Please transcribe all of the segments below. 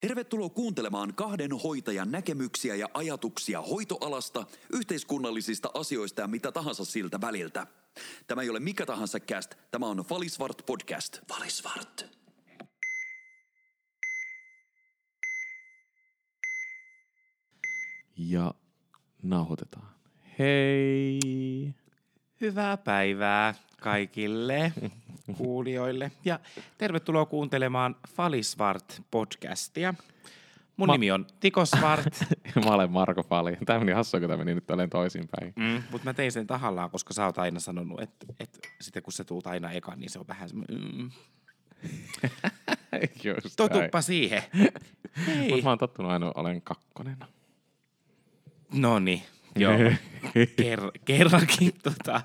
Tervetuloa kuuntelemaan kahden hoitajan näkemyksiä ja ajatuksia hoitoalasta, yhteiskunnallisista asioista ja mitä tahansa siltä väliltä. Tämä ei ole mikä tahansa cast, tämä on Valisvart podcast. Valisvart. Ja nauhoitetaan. Hei! Hyvää päivää kaikille kuulijoille ja tervetuloa kuuntelemaan Falisvart podcastia. Mun Ma- nimi on Tiko Svart, Mä olen Marko Pali. Tämä meni hassua, kun tämä meni nyt olen toisinpäin. mm, mutta mä tein sen tahallaan, koska sä oot aina sanonut, että, että sitten kun sä tuut aina ekan, niin se on vähän mm, Just totuppa siihen. Hei. Mutta mä oon tottunut aina olen kakkonen. No niin, joo. Ker- kerrankin tota,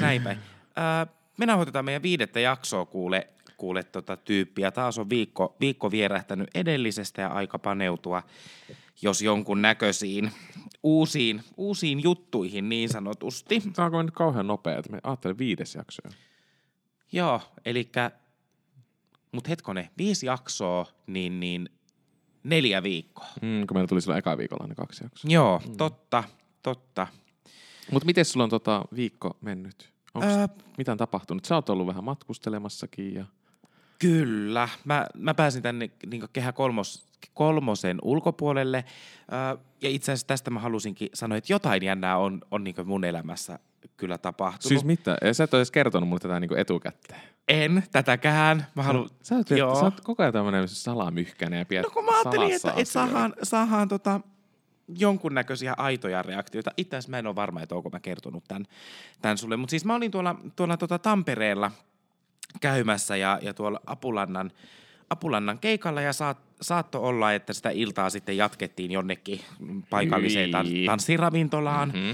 näin päin. Öö, me nauhoitetaan meidän viidettä jaksoa kuule, kuule tota tyyppiä. Taas on viikko, viikko vierähtänyt edellisestä ja aika paneutua, jos jonkun näköisiin uusiin, uusiin juttuihin niin sanotusti. Saanko nyt kauhean nopea, että me ajattelin viides jakso. jo. Joo, eli mut hetkone, viisi jaksoa, niin, niin neljä viikkoa. Mm, kun meillä tuli silloin eka viikolla ne kaksi jaksoa. Joo, totta, totta. Mutta miten sulla on tota viikko mennyt? Onko Öö, mitä on tapahtunut? Sä oot ollut vähän matkustelemassakin ja... Kyllä. Mä, mä pääsin tänne niin kehä kolmos, kolmosen ulkopuolelle. Ö, ja itse asiassa tästä mä halusinkin sanoa, että jotain jännää on, on niin mun elämässä kyllä tapahtunut. Siis mitä? Sä et ole edes kertonut mulle tätä niinku etukäteen. en tätäkään. Mä haluan... Sä oot, Joo. sä oot koko ajan tämmönen salamyhkäinen ja pidät No kun mä ajattelin, että, että saadaan, saadaan tota, jonkunnäköisiä aitoja reaktioita. Itse asiassa mä en ole varma, että onko mä kertonut tämän, tämän sulle. Mutta siis mä olin tuolla, tuolla tota Tampereella käymässä ja, ja tuolla Apulannan, Apulannan keikalla ja saat, saatto olla, että sitä iltaa sitten jatkettiin jonnekin paikalliseen tan, Hyi. tanssiravintolaan. Mhm.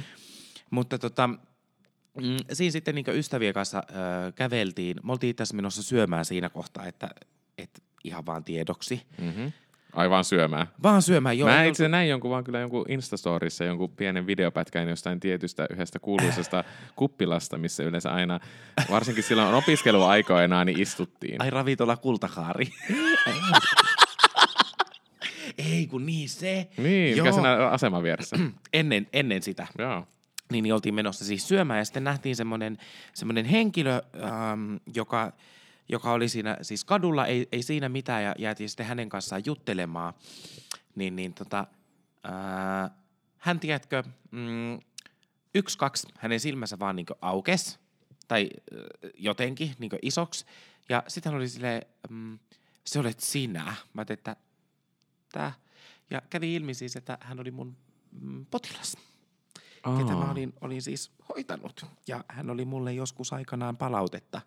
Mutta tota, mm, siinä sitten niin ystävien kanssa ö, käveltiin. Me oltiin itse asiassa menossa syömään siinä kohtaa, että, että ihan vaan tiedoksi. Mm-hmm. Aivan syömään. Vaan syömään, joo. Mä itse näin jonkun vaan kyllä jonkun Instastorissa jonkun pienen videopätkän jostain tietystä yhdestä kuuluisesta kuppilasta, missä yleensä aina, varsinkin silloin opiskeluaikoina, niin istuttiin. Ai ravintola kultakaari. Ei kun niin se. Niin, mikä Joo. siinä aseman vieressä. Ennen, ennen sitä. Joo. Niin, niin oltiin menossa siis syömään ja sitten nähtiin semmoinen, semmoinen henkilö, ähm, joka, joka oli siinä siis kadulla, ei, ei siinä mitään ja jäätiin sitten hänen kanssaan juttelemaan. Niin, niin tota, äh, hän tiedätkö, mm, yksi, kaksi, hänen silmänsä vaan niin aukes tai jotenkin niin isoksi. Ja sitten hän oli silleen, mm, se olet sinä. Mä ajattelin, että tää. Ja kävi ilmi siis, että hän oli mun mm, potilas ketä mä Aa. olin, olin siis hoitanut. Ja hän oli mulle joskus aikanaan palautetta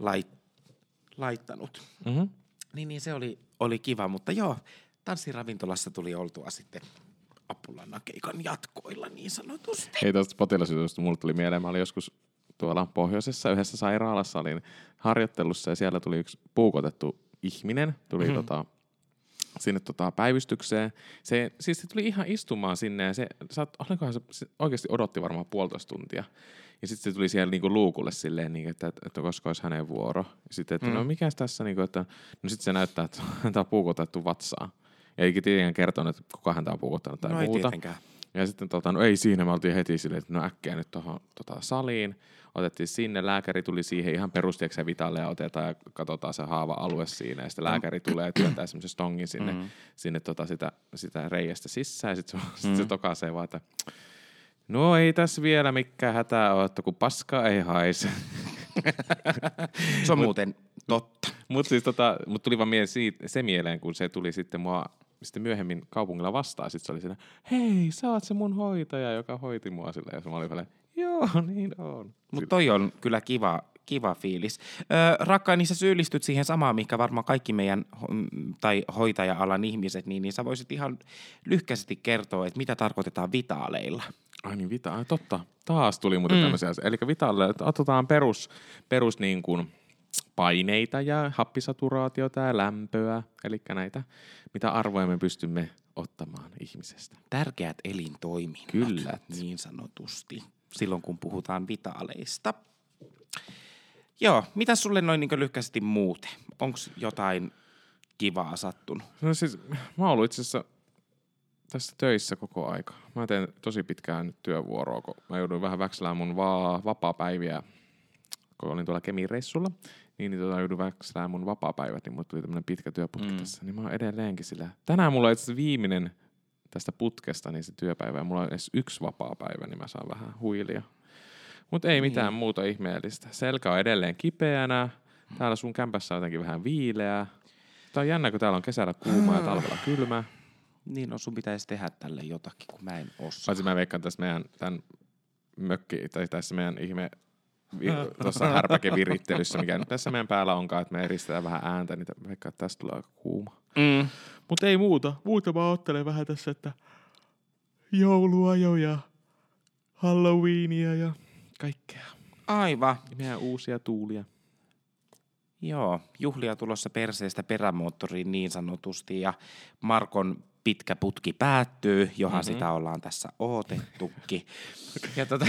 lait, laittanut. Mm-hmm. Niin, niin se oli, oli kiva, mutta joo, tanssiravintolassa tuli oltua sitten Apulannan keikan jatkoilla niin sanotusti. Ei tuosta potilasjutusta mulle tuli mieleen. Mä olin joskus tuolla pohjoisessa yhdessä sairaalassa, olin harjoittelussa ja siellä tuli yksi puukotettu ihminen, tuli mm-hmm. tota, sinne tota päivystykseen. Se, siis se tuli ihan istumaan sinne ja se, saat, olikohan se, se oikeasti odotti varmaan puolitoista tuntia. Ja sitten se tuli siellä niinku luukulle silleen, niinku, että, että, että koska olisi hänen vuoro. Ja sitten, että mm. no Mm. mikäs tässä, niinku, että no sitten se näyttää, että häntä on puukotettu vatsaa. Ja eikä tietenkään kertonut, että kuka häntä on puukottanut tai no ei muuta. tietenkään. Ja sitten tota, no ei siinä, me oltiin heti silleen, että no äkkiä nyt tuohon tota, saliin. Otettiin sinne, lääkäri tuli siihen ihan perusteeksi vitalle ja otetaan ja katsotaan se haava-alue siinä. Ja sitten lääkäri tulee ja työntää semmoisen stongin sinne, mm. sinne tota sitä, sitä reiästä sisään. Ja sitten se, mm. sit se tokaisee vaan, että no ei tässä vielä mikään hätää ole, että kun paska ei haise. Se on muuten totta. Mutta siis tota, mut tuli vaan mie- siitä, se mieleen, kun se tuli sitten mua sitten myöhemmin kaupungilla vastaan. Sitten se oli siinä, hei, sä oot se mun hoitaja, joka hoiti mua sille. Ja mä olin vielä, joo, niin on. Mutta toi on kyllä kiva, kiva fiilis. Öö, rakkaani, sä syyllistyt siihen samaan, mikä varmaan kaikki meidän tai hoitaja-alan ihmiset, niin, niin sä voisit ihan lyhkäisesti kertoa, että mitä tarkoitetaan vitaaleilla. Ai niin, vita, ai totta. Taas tuli muuten mm. Mm. tämmöisiä. Eli Vitalle, että otetaan perus, perus niin kuin paineita ja happisaturaatiota ja lämpöä. Eli näitä, mitä arvoja me pystymme ottamaan ihmisestä. Tärkeät elintoiminnot, Kyllä. niin sanotusti, silloin kun puhutaan vitaaleista. Joo, mitä sulle noin niin lyhkäisesti muuten? Onko jotain kivaa sattunut? No siis, mä oon ollut itse asiassa tässä töissä koko aika. Mä teen tosi pitkään nyt työvuoroa, kun mä jouduin vähän väkselään mun va- vapaa-päiviä, kun olin tuolla Kemin reissulla. Niin, niin tota, joudun väkselään mun vapaa-päivät, niin mulle tuli tämmönen pitkä työputki Mm. mm. tässä. Niin mä oon edelleenkin sillä. Tänään mulla on itse viimeinen tästä putkesta, niin se työpäivä. Ja mulla on edes yksi vapaa-päivä, niin mä saan vähän huilia. Mutta ei mitään Niin. muuta ihmeellistä. Selkä on edelleen kipeänä. Täällä sun kämpässä on jotenkin vähän viileää. Tää on jännä, kun täällä on kesällä kuuma ja talvella kylmä. Niin, no sun pitäisi tehdä tälle jotakin, kun mä en osaa. Paitsi mä veikkaan tässä meidän tämän mökki, tai tässä meidän ihme tuossa härpäkevirittelyssä, mikä nyt tässä meidän päällä onkaan, että me eristetään vähän ääntä, niin että tästä tulee aika kuuma. Mm. Mutta ei muuta. Muuta mä ottelen vähän tässä, että joulua jo ja Halloweenia ja kaikkea. Aivan. Ja meidän uusia tuulia. Joo, juhlia tulossa perseestä perämoottoriin niin sanotusti ja Markon pitkä putki päättyy, johon mm-hmm. sitä ollaan tässä odotettukin. Ja tota,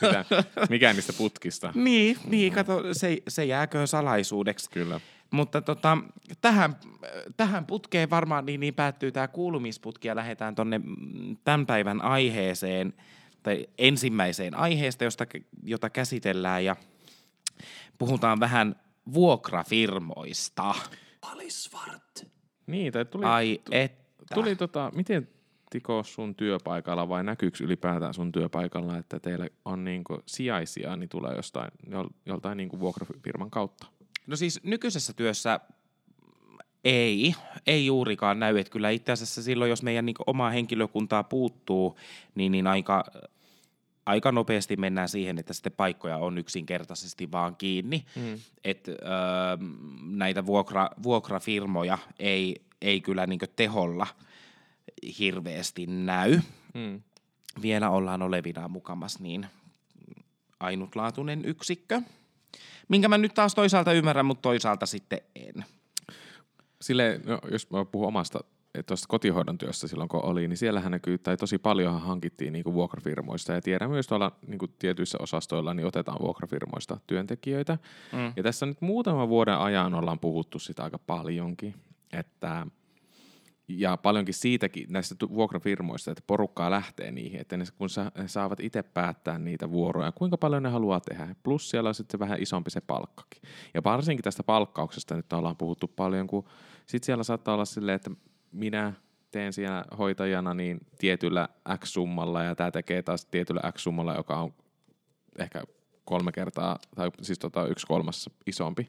Mitä? Mikään niistä putkista. niin, niin, kato, se, se jääkö salaisuudeksi. Kyllä. Mutta tota, tähän, tähän putkeen varmaan niin, niin päättyy tämä kuulumisputki ja lähdetään tonne mm, tämän päivän aiheeseen, tai ensimmäiseen aiheesta, josta, jota käsitellään ja puhutaan vähän vuokrafirmoista. Valisvart. Niin, tai tuli, Ai että. Tuli tota, miten Tiko sun työpaikalla vai näkyykö ylipäätään sun työpaikalla, että teillä on niinku sijaisia, niin tulee jostain, jol- joltain niinku vuokrafirman kautta? No siis nykyisessä työssä ei, ei juurikaan näy. Että kyllä itse asiassa silloin, jos meidän niin omaa henkilökuntaa puuttuu, niin, niin aika, aika nopeasti mennään siihen, että sitten paikkoja on yksinkertaisesti vaan kiinni. Mm. Että öö, näitä vuokra, vuokrafirmoja ei, ei kyllä niin teholla hirveästi näy. Mm. Vielä ollaan olevinaan mukamas niin ainutlaatuinen yksikkö. Minkä mä nyt taas toisaalta ymmärrän, mutta toisaalta sitten en. Sille, no, jos mä puhun omasta tuosta kotihoidon työstä silloin kun oli, niin siellähän näkyy, tai tosi paljonhan hankittiin niinku vuokrafirmoista, ja tiedän myös tuolla niinku tietyissä osastoilla, niin otetaan vuokrafirmoista työntekijöitä. Mm. Ja tässä nyt muutaman vuoden ajan ollaan puhuttu sitä aika paljonkin, että ja paljonkin siitäkin näistä vuokrafirmoista, että porukkaa lähtee niihin, että ne, kun sa, ne saavat itse päättää niitä vuoroja, kuinka paljon ne haluaa tehdä. Plus siellä on sitten vähän isompi se palkkakin. Ja varsinkin tästä palkkauksesta nyt ollaan puhuttu paljon, kun sitten siellä saattaa olla silleen, että minä teen siellä hoitajana niin tietyllä X-summalla ja tämä tekee taas tietyllä X-summalla, joka on ehkä kolme kertaa, tai siis tota yksi kolmas isompi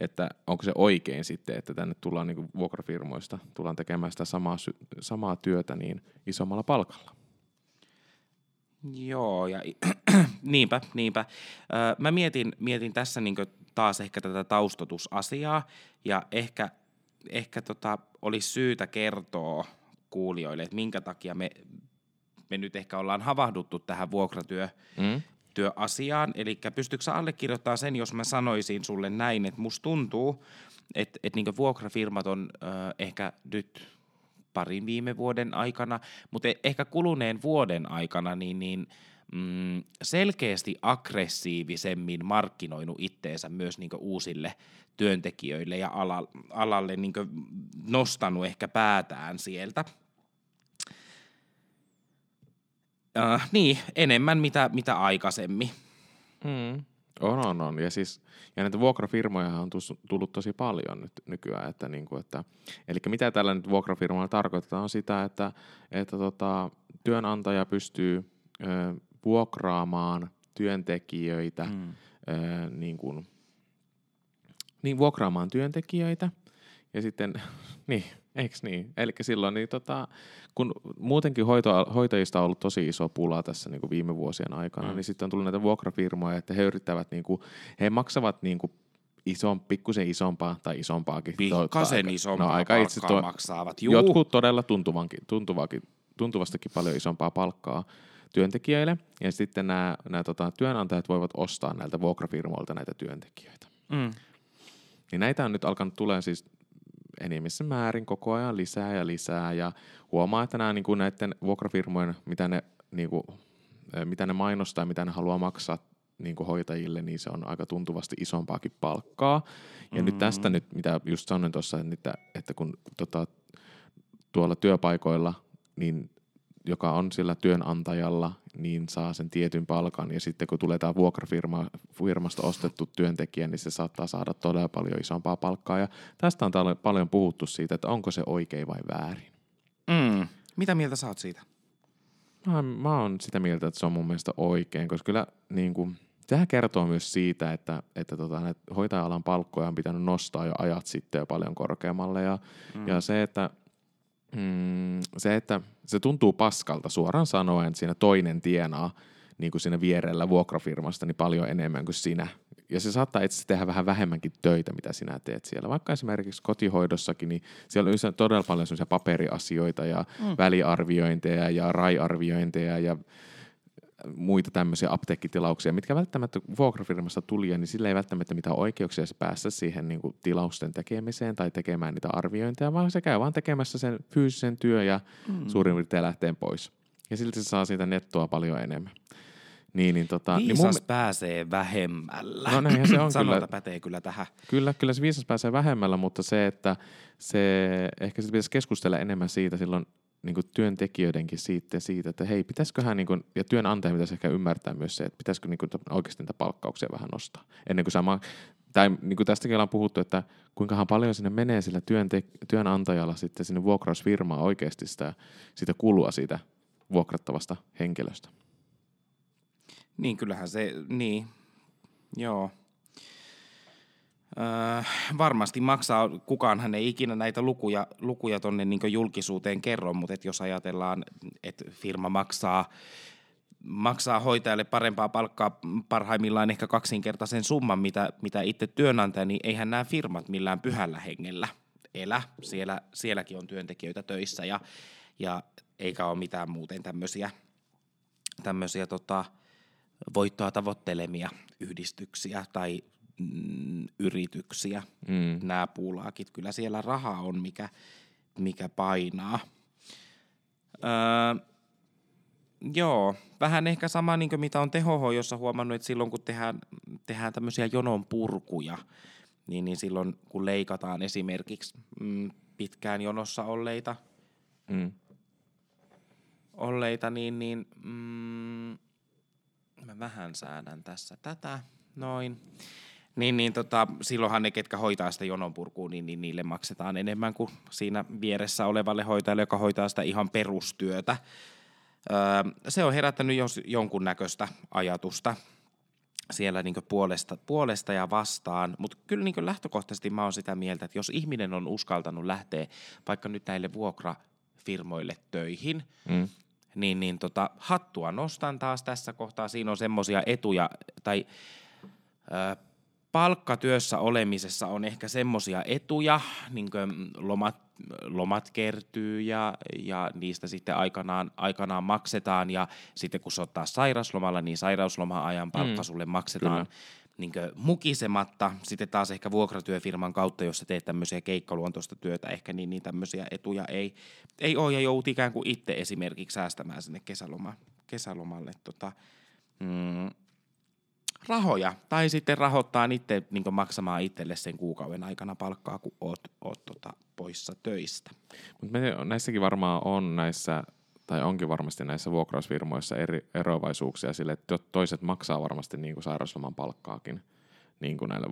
että onko se oikein sitten, että tänne tullaan niin vuokrafirmoista, tullaan tekemään sitä samaa, samaa työtä niin isommalla palkalla. Joo, ja niinpä, niinpä. Öö, mä mietin, mietin tässä niin taas ehkä tätä taustotusasiaa, ja ehkä, ehkä tota, olisi syytä kertoa kuulijoille, että minkä takia me, me nyt ehkä ollaan havahduttu tähän vuokratyö, Mm? Työasiaan. Eli pystytkö sä allekirjoittaa sen, jos mä sanoisin sulle näin, että musta tuntuu, että, että niin vuokrafirmat on ö, ehkä nyt parin viime vuoden aikana, mutta e- ehkä kuluneen vuoden aikana niin, niin mm, selkeästi aggressiivisemmin markkinoinut itteensä myös niin uusille työntekijöille ja ala, alalle niin nostanut ehkä päätään sieltä. Äh, niin, enemmän mitä, mitä aikaisemmin. Mm. On, on, on. Ja, siis, ja näitä vuokrafirmoja on tullut tosi paljon nyt nykyään. Että, niin kuin, että, eli mitä tällä nyt vuokrafirmalla tarkoitetaan on sitä, että, että tota, työnantaja pystyy ö, vuokraamaan työntekijöitä, mm. ö, niin, kuin, niin vuokraamaan työntekijöitä ja sitten, niin, eikö niin? Eli silloin, niin tota, kun muutenkin hoito, hoitajista on ollut tosi iso pula tässä niin kuin viime vuosien aikana, mm. niin sitten on tullut näitä vuokrafirmoja, että he yrittävät, niin kuin, he maksavat niin kuin ison, pikkusen isompaa tai isompaakin. Pikkasen to- isompaa no, aika itse to- maksaavat. Juu. Jotkut todella tuntuvankin, tuntuvakin, tuntuvastakin paljon isompaa palkkaa työntekijöille. Ja sitten nämä, nämä tota, työnantajat voivat ostaa näiltä vuokrafirmoilta näitä työntekijöitä. Mm. Niin näitä on nyt alkanut tulee siis enimmissä määrin koko ajan lisää ja lisää ja huomaa, että nämä niin kuin näiden vuokrafirmojen, mitä ne, niin kuin, mitä ne mainostaa, mitä ne haluaa maksaa niin kuin hoitajille, niin se on aika tuntuvasti isompaakin palkkaa. Ja mm. nyt tästä nyt, mitä just sanoin tuossa, että, että kun tota, tuolla työpaikoilla, niin joka on sillä työnantajalla, niin saa sen tietyn palkan. Ja sitten kun tulee tämä vuokrafirmasta ostettu työntekijä, niin se saattaa saada todella paljon isompaa palkkaa. Ja tästä on paljon puhuttu siitä, että onko se oikein vai väärin. Mm. Mitä mieltä sä oot siitä? Mä, mä oon sitä mieltä, että se on mun mielestä oikein, koska kyllä niin kuin, Sehän kertoo myös siitä, että, että tota, hoitaja-alan palkkoja on pitänyt nostaa jo ajat sitten jo paljon korkeammalle. Ja, mm. ja se, että mm, se, että se tuntuu paskalta suoraan sanoen, että siinä toinen tienaa niin kuin siinä vierellä vuokrafirmasta niin paljon enemmän kuin sinä. Ja se saattaa itse tehdä vähän vähemmänkin töitä, mitä sinä teet siellä. Vaikka esimerkiksi kotihoidossakin, niin siellä on todella paljon sellaisia paperiasioita ja mm. väliarviointeja ja raiarviointeja ja muita tämmöisiä apteekkitilauksia, mitkä välttämättä vuokrafirmasta tuli, niin sillä ei välttämättä mitään oikeuksia päästä siihen niin kuin tilausten tekemiseen tai tekemään niitä arviointeja, vaan se käy vaan tekemässä sen fyysisen työn ja mm. suurin piirtein lähteen pois. Ja silti se saa siitä nettoa paljon enemmän. Niin, niin, tota, niin viisas niin mun... pääsee vähemmällä. No näinhän se on kyllä. pätee kyllä tähän. Kyllä, kyllä se viisas pääsee vähemmällä, mutta se, että se, ehkä se pitäisi keskustella enemmän siitä silloin niin kuin työntekijöidenkin siitä, siitä, että hei, pitäisiköhän, niin kuin, ja työnantaja pitäisi ehkä ymmärtää myös se, että pitäisikö niin kuin, oikeasti niitä palkkauksia vähän nostaa. Ennen kuin sama, tai niin kuin tästäkin ollaan puhuttu, että kuinkahan paljon sinne menee sillä työnte, työnantajalla sitten sinne vuokrausfirmaan oikeasti sitä, sitä kulua siitä vuokrattavasta henkilöstä. Niin, kyllähän se, niin, joo. Öö, varmasti maksaa, kukaanhan ei ikinä näitä lukuja, lukuja tuonne niin julkisuuteen kerro, mutta et jos ajatellaan, että firma maksaa, maksaa hoitajalle parempaa palkkaa parhaimmillaan ehkä kaksinkertaisen summan, mitä, mitä itse työnantaja, niin eihän nämä firmat millään pyhällä hengellä elä. Siellä, sielläkin on työntekijöitä töissä ja, ja eikä ole mitään muuten tämmöisiä, tämmöisiä tota, voittoa tavoittelemia yhdistyksiä tai mm, yrityksiä, mm. nämä puulaakit. Kyllä siellä raha on, mikä, mikä painaa. Öö, joo, vähän ehkä sama niin kuin mitä on tehohoidossa huomannut, että silloin kun tehdään, tehdään tämmöisiä jonon purkuja, niin, niin silloin kun leikataan esimerkiksi mm, pitkään jonossa olleita, mm. olleita niin, niin mm, mä vähän säädän tässä tätä, noin niin, niin tota, silloinhan ne, ketkä hoitaa sitä jononpurkua, niin, niin niille maksetaan enemmän kuin siinä vieressä olevalle hoitajalle, joka hoitaa sitä ihan perustyötä. Öö, se on herättänyt jos jonkunnäköistä ajatusta siellä niin puolesta, puolesta ja vastaan, mutta kyllä niin lähtökohtaisesti mä oon sitä mieltä, että jos ihminen on uskaltanut lähteä vaikka nyt näille vuokrafirmoille töihin, mm. niin, niin tota, hattua nostan taas tässä kohtaa. Siinä on semmoisia etuja tai ö, palkkatyössä olemisessa on ehkä semmoisia etuja, niin kuin lomat, lomat kertyy ja, ja niistä sitten aikanaan, aikanaan maksetaan ja sitten kun sä ottaa sairaslomalla, niin sairausloma-ajan palkka mm. sulle maksetaan niin mukisematta. Sitten taas ehkä vuokratyöfirman kautta, jos sä teet tämmöisiä keikkaluontoista työtä ehkä, niin, niin tämmöisiä etuja ei, ei ole ja joudut ikään kuin itse esimerkiksi säästämään sinne kesäloma, kesälomalle tota, mm, rahoja, tai sitten rahoittaa itse niin maksamaan itselle sen kuukauden aikana palkkaa, kun oot, oot tota, poissa töistä. Mutta näissäkin varmaan on näissä, tai onkin varmasti näissä vuokrausfirmoissa eri eroavaisuuksia sille, että toiset maksaa varmasti niin kuin sairausloman palkkaakin niin kuin näille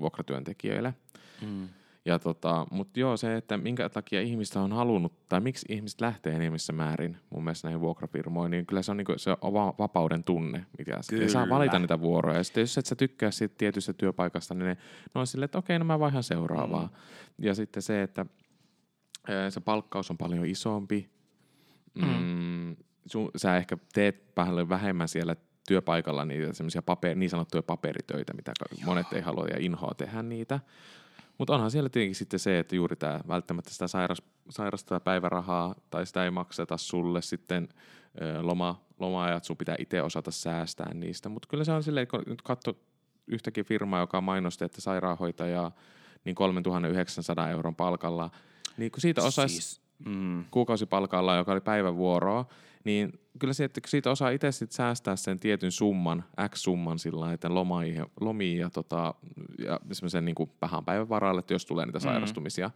vuokratyöntekijöille. Mm. Ja tota, mutta joo, se, että minkä takia ihmistä on halunnut, tai miksi ihmiset lähtee enimmissä määrin mun mielestä näihin vuokrafirmoihin, niin kyllä se on, niinku, se on vapauden tunne, mikä kyllä. saa valita niitä vuoroja. Ja sitten jos et sä tykkää siitä tietystä työpaikasta, niin ne, no on silleen, että okei, no mä vaihan seuraavaa. Mm. Ja sitten se, että se palkkaus on paljon isompi, mm. Mm, sun, sä ehkä teet paljon vähemmän siellä työpaikalla niitä semmoisia paper, niin sanottuja paperitöitä, mitä Joo. monet ei halua ja inhoa tehdä niitä. Mutta onhan siellä tietenkin sitten se, että juuri tämä välttämättä sitä sairas, sairasta päivärahaa tai sitä ei makseta sulle sitten loma, loma-ajat, sun pitää itse osata säästää niistä. Mutta kyllä se on silleen, kun nyt katso yhtäkin firmaa, joka mainosti, että sairaanhoitaja niin 3900 euron palkalla, niin kun siitä osaisi... Siis mm. kuukausipalkalla, joka oli päivävuoroa, niin kyllä se, että siitä osaa itse sit säästää sen tietyn summan, X-summan sillä että lomia ja, tota, ja semmoisen niin vähän päivän varalle, että jos tulee niitä mm. sairastumisia,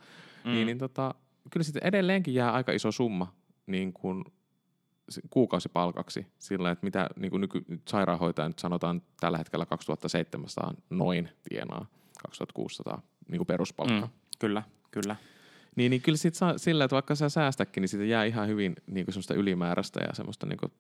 mm. niin, niin tota, kyllä sitten edelleenkin jää aika iso summa niin kuin kuukausipalkaksi sillä, että mitä niin kuin nyky, sairaanhoitaja nyt sanotaan tällä hetkellä 2700 noin tienaa, 2600 niin kuin peruspalkka. Mm, kyllä, kyllä. Niin, niin kyllä sit saa, sillä, että vaikka sä säästäkin, niin siitä jää ihan hyvin niin kuin semmoista ylimääräistä ja semmoista niin kuin,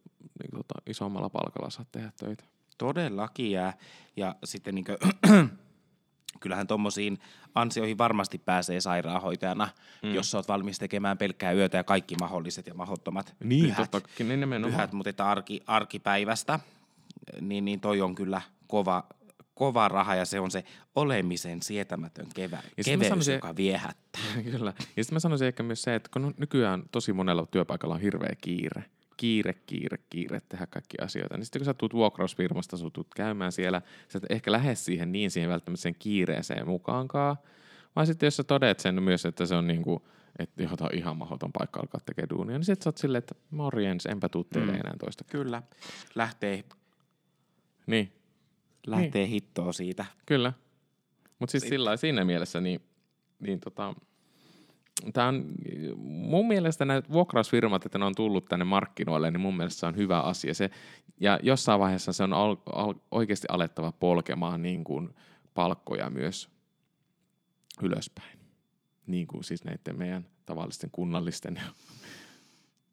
niin kuin, tota, isommalla palkalla saat tehdä töitä. Todellakin jää. Ja sitten niin kuin, kyllähän tuommoisiin ansioihin varmasti pääsee sairaanhoitajana, mm. jos sä oot valmis tekemään pelkkää yötä ja kaikki mahdolliset ja mahdottomat niin, pyhät, totta, niin pyhät mutta että arki, arkipäivästä, niin, niin toi on kyllä kova, kova raha ja se on se olemisen sietämätön kevä, ja keveys, sanoisin, joka viehättää. Kyllä. Ja sitten mä sanoisin ehkä myös se, että kun nykyään tosi monella työpaikalla on hirveä kiire, kiire, kiire, kiire tehdä kaikki asioita. Niin sitten kun sä tulet vuokrausfirmasta, sä tulet käymään siellä, sä et ehkä lähde siihen niin siihen välttämättä sen kiireeseen mukaankaan, vaan sitten jos sä todet sen myös, että se on niin kuin, että johon on ihan mahdoton paikka alkaa tekemään duunia, niin sitten sä oot silleen, että morjens, enpä tuu teille mm. enää toista. Kyllä, lähtee niin lähtee niin. hittoa siitä. Kyllä. Mutta siis sillä siinä mielessä, niin, niin tota, tämä on mun mielestä nämä vuokrausfirmat, että ne on tullut tänne markkinoille, niin mun mielestä se on hyvä asia. Se, ja jossain vaiheessa se on al, al, oikeasti alettava polkemaan niin kuin palkkoja myös ylöspäin. Niin kuin siis näiden meidän tavallisten kunnallisten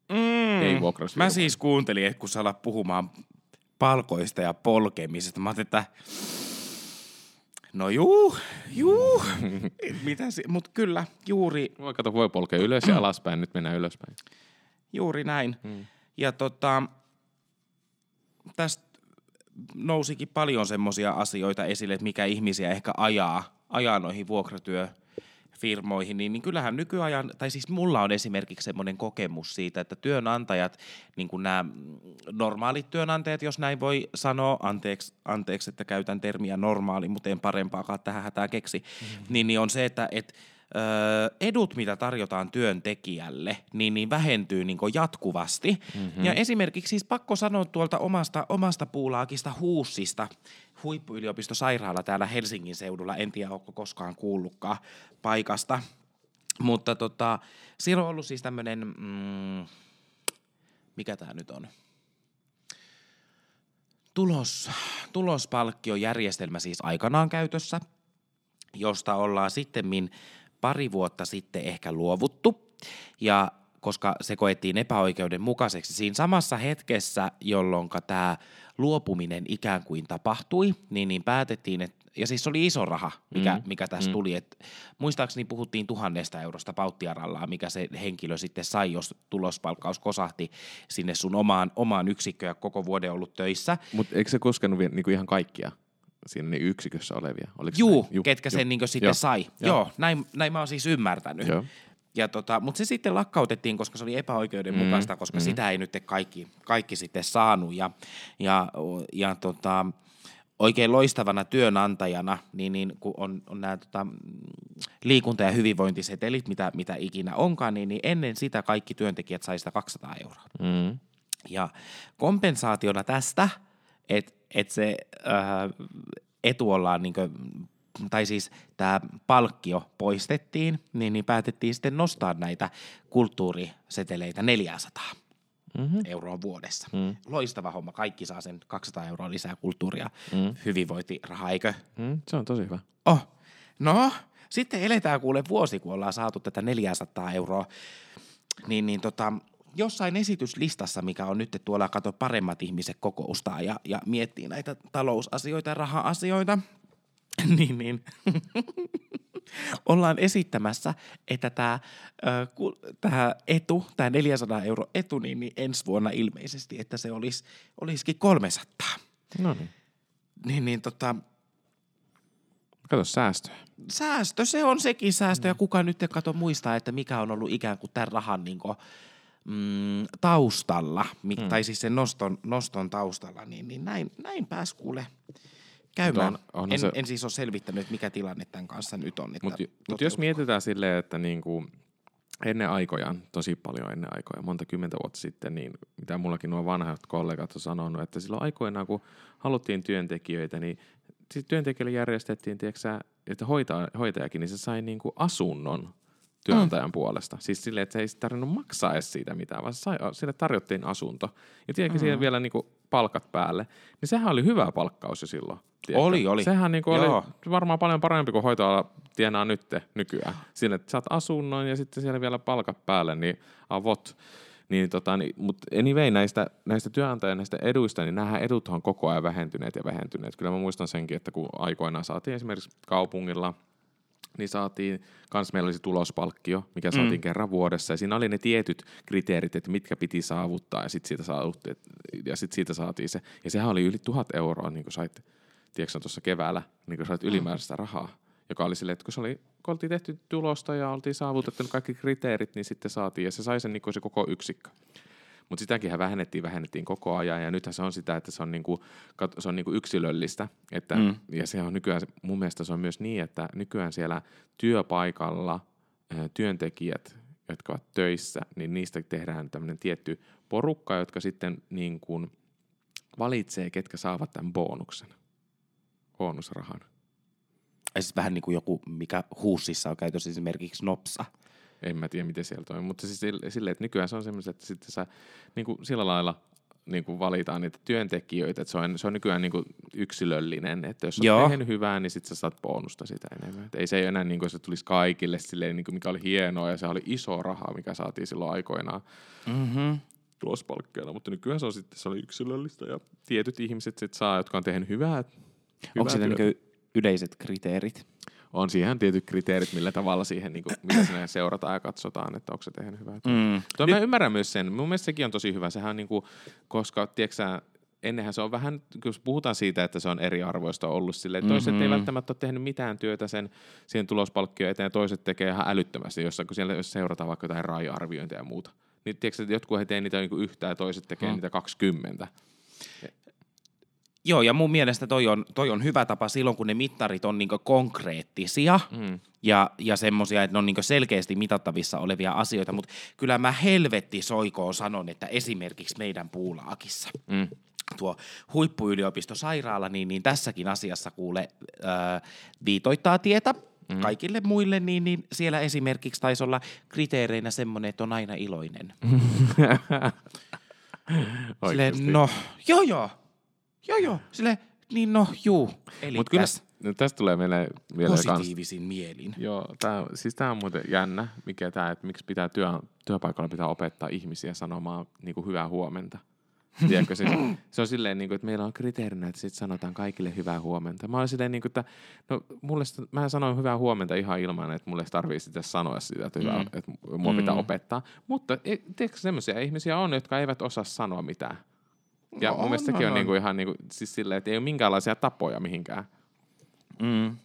mm. ei Mä siis kuuntelin, että kun sä alat puhumaan palkoista ja polkemisesta. Mä että no juu, juu, mitä si- mut kyllä, juuri. Voi kato, voi polkea ylös ja alaspäin, nyt mennään ylöspäin. Juuri näin. Hmm. Ja tota, tästä nousikin paljon semmoisia asioita esille, että mikä ihmisiä ehkä ajaa, ajaa noihin vuokratyö firmoihin, niin, niin kyllähän nykyajan, tai siis mulla on esimerkiksi semmoinen kokemus siitä, että työnantajat, niin kuin nämä normaalit työnantajat, jos näin voi sanoa, anteeksi, anteeksi että käytän termiä normaali, mutta en parempaakaan tähän hätään keksi, mm-hmm. niin, niin on se, että et, edut, mitä tarjotaan työntekijälle, niin, niin vähentyy niin jatkuvasti. Mm-hmm. Ja esimerkiksi siis pakko sanoa tuolta omasta, omasta puulaakista Huussista, huippuyliopistosairaala täällä Helsingin seudulla, en tiedä onko koskaan kuullutkaan paikasta, mutta tota, siellä on ollut siis tämmöinen, mm, mikä tämä nyt on? Tulos, tulospalkkiojärjestelmä siis aikanaan käytössä, josta ollaan sittemmin pari vuotta sitten ehkä luovuttu. Ja koska se koettiin epäoikeudenmukaiseksi siinä samassa hetkessä, jolloin tämä luopuminen ikään kuin tapahtui, niin, niin päätettiin, että ja siis se oli iso raha, mikä, mm. mikä tässä mm. tuli. Et muistaakseni puhuttiin tuhannesta eurosta pauttiarallaa, mikä se henkilö sitten sai, jos tulospalkkaus kosahti sinne sun omaan, omaan yksikköön ja koko vuoden ollut töissä. Mutta eikö se koskenut niinku ihan kaikkia? Siinä niin yksikössä olevia. Oliko Juu, Juu, ketkä sen niin sitten Joo. sai. Joo, Joo näin, näin mä oon siis ymmärtänyt. Joo. Ja tota, mutta se sitten lakkautettiin, koska se oli epäoikeudenmukaista, mm, koska mm. sitä ei nyt kaikki, kaikki sitten saanut. Ja, ja, ja tota, oikein loistavana työnantajana, niin, niin kun on, on nämä tota, liikunta- ja hyvinvointisetelit, mitä, mitä ikinä onkaan, niin, niin ennen sitä kaikki työntekijät sai sitä 200 euroa. Mm. Ja kompensaationa tästä, että et se äh, etu ollaan niin tai siis tämä palkkio poistettiin, niin, niin päätettiin sitten nostaa näitä kulttuuriseteleitä 400 mm-hmm. euroa vuodessa. Mm. Loistava homma. Kaikki saa sen 200 euroa lisää kulttuuria, mm. hyvinvointirahaa, eikö? Mm, se on tosi hyvä. Oh. No, sitten eletään kuule vuosi, kun ollaan saatu tätä 400 euroa. Niin, niin tota, jossain esityslistassa, mikä on nyt tuolla kato paremmat ihmiset kokoustaa ja, ja miettii näitä talousasioita ja raha-asioita, niin, niin. ollaan esittämässä, että tämä tää etu, tämä 400 euro etu, niin, niin ensi vuonna ilmeisesti, että se olisi, olisikin 300. No niin. Niin, niin tota, Kato säästö. Säästö, se on sekin säästö. Ja kuka nyt kato muistaa, että mikä on ollut ikään kuin tämän rahan niin kuin, mm, taustalla, mm. tai siis sen noston, noston taustalla, niin, niin näin, näin pääs kuule käymään. On, on en, se... en siis ole selvittänyt, mikä tilanne tämän kanssa nyt on. Mutta mut jos mietitään silleen, että niinku, ennen aikojaan, tosi paljon ennen aikoja, monta kymmentä vuotta sitten, niin mitä mullakin nuo vanhat kollegat on sanonut, että silloin aikoinaan, kun haluttiin työntekijöitä, niin siis työntekijöille järjestettiin, tiedätkö, että hoitaja, hoitajakin, niin se sai niin kuin asunnon työnantajan mm. puolesta. Siis silleen, että se ei tarvinnut maksaa edes siitä mitään, vaan sai, sille tarjottiin asunto. Ja tiedätkö, mm. siihen vielä niin kuin palkat päälle. Niin sehän oli hyvä palkkaus jo silloin. Tiedätkö? Oli, oli. Sehän niin kuin oli varmaan paljon parempi kuin hoitoala tienaa nyt nykyään. Sille, että saat asunnon ja sitten siellä vielä palkat päälle, niin avot. Niin, tota, niin, mutta anyway, näistä, näistä työnantajan näistä eduista, niin nämä edut on koko ajan vähentyneet ja vähentyneet. Kyllä mä muistan senkin, että kun aikoinaan saatiin esimerkiksi kaupungilla – niin saatiin, kans meillä olisi tulospalkkio, mikä saatiin mm. kerran vuodessa, ja siinä oli ne tietyt kriteerit, että mitkä piti saavuttaa, ja sitten siitä, ja sit siitä saatiin se. Ja sehän oli yli tuhat euroa, niin kuin sait, tiedätkö tuossa keväällä, niin kuin sait ylimääräistä rahaa, joka oli silleen, että kun, se oli, kun oltiin tehty tulosta ja oltiin saavutettu kaikki kriteerit, niin sitten saatiin, ja se sai sen niin kuin se koko yksikkö. Mutta sitäkin vähennettiin, vähennettiin koko ajan ja nythän se on sitä, että se on, niinku, se on niinku yksilöllistä. Että, mm. Ja se on nykyään, mun mielestä se on myös niin, että nykyään siellä työpaikalla työntekijät, jotka ovat töissä, niin niistä tehdään tämmöinen tietty porukka, jotka sitten niin kuin valitsee, ketkä saavat tämän bonuksen, bonusrahan. Ja siis vähän niin kuin joku, mikä huussissa on käytössä esimerkiksi nopsa – en mä tiedä, miten siellä toimii, mutta siis silleen, että nykyään se on semmoista, että sitten sä niin kuin sillä lailla niin kuin valitaan niitä työntekijöitä, että se on, se on nykyään niin kuin yksilöllinen, että jos on tehnyt hyvää, niin sitten sä saat bonusta sitä enemmän. Et ei se ei enää niin kuin se tulisi kaikille silleen, niin kuin mikä oli hienoa ja se oli iso raha, mikä saatiin silloin aikoinaan mm-hmm. tulospalkkeena, mutta nykyään se on sitten se oli yksilöllistä ja tietyt ihmiset sitten saa, jotka on tehnyt hyvää, hyvää Onko se niin yleiset kriteerit? On siihen tietyt kriteerit, millä tavalla siihen, niin kuin, mitä sinne seurataan ja katsotaan, että onko se tehnyt hyvää. Mm. Tuo mä ymmärrän myös sen. Mun mielestä sekin on tosi hyvä. Sehän on niin kuin, koska, tiedätkö ennenhän se on vähän, kun puhutaan siitä, että se on eriarvoista ollut silleen, että toiset mm-hmm. ei välttämättä ole tehnyt mitään työtä sen siihen tulospalkkioon eteen, ja toiset tekee ihan älyttömästi, jossa, kun siellä jos seurataan vaikka jotain raja-arviointia ja muuta. Niin tiedätkö, että jotkut he tee niitä niin yhtään ja toiset tekee mm. niitä 20. Joo, ja mun mielestä toi on, toi on hyvä tapa silloin, kun ne mittarit on niinku konkreettisia mm. ja, ja semmoisia, että ne on niinku selkeästi mitattavissa olevia asioita, mutta kyllä mä helvetti soikoon sanon, että esimerkiksi meidän puulaakissa mm. tuo huippuyliopistosairaala, niin, niin tässäkin asiassa kuule ää, viitoittaa tietä mm. kaikille muille, niin, niin siellä esimerkiksi taisi olla kriteereinä semmoinen, että on aina iloinen. Silleen, no, joo joo, Joo, joo. Sille, niin no, juu. Mutta kyllä no, tästä tulee meille vielä Positiivisin kans. mielin. Joo, tää, siis tämä on muuten jännä, mikä tämä, että miksi pitää työ, työpaikalla pitää opettaa ihmisiä sanomaan niin kuin hyvää huomenta. Tiedätkö, siis, se on silleen, niin kuin, että meillä on kriteerinä, että sit sanotaan kaikille hyvää huomenta. Mä olen silleen, niin kuin, että no, mulle, mä sanoin hyvää huomenta ihan ilman, että mulle tarvii sitä sanoa sitä, että, hyvä, mm. että mua pitää mm. opettaa. Mutta e, tiedätkö, sellaisia ihmisiä on, jotka eivät osaa sanoa mitään. Ja no, mun mielestä sekin on, on niinku ihan niinku, siis silleen, että ei ole minkäänlaisia tapoja mihinkään. Mm.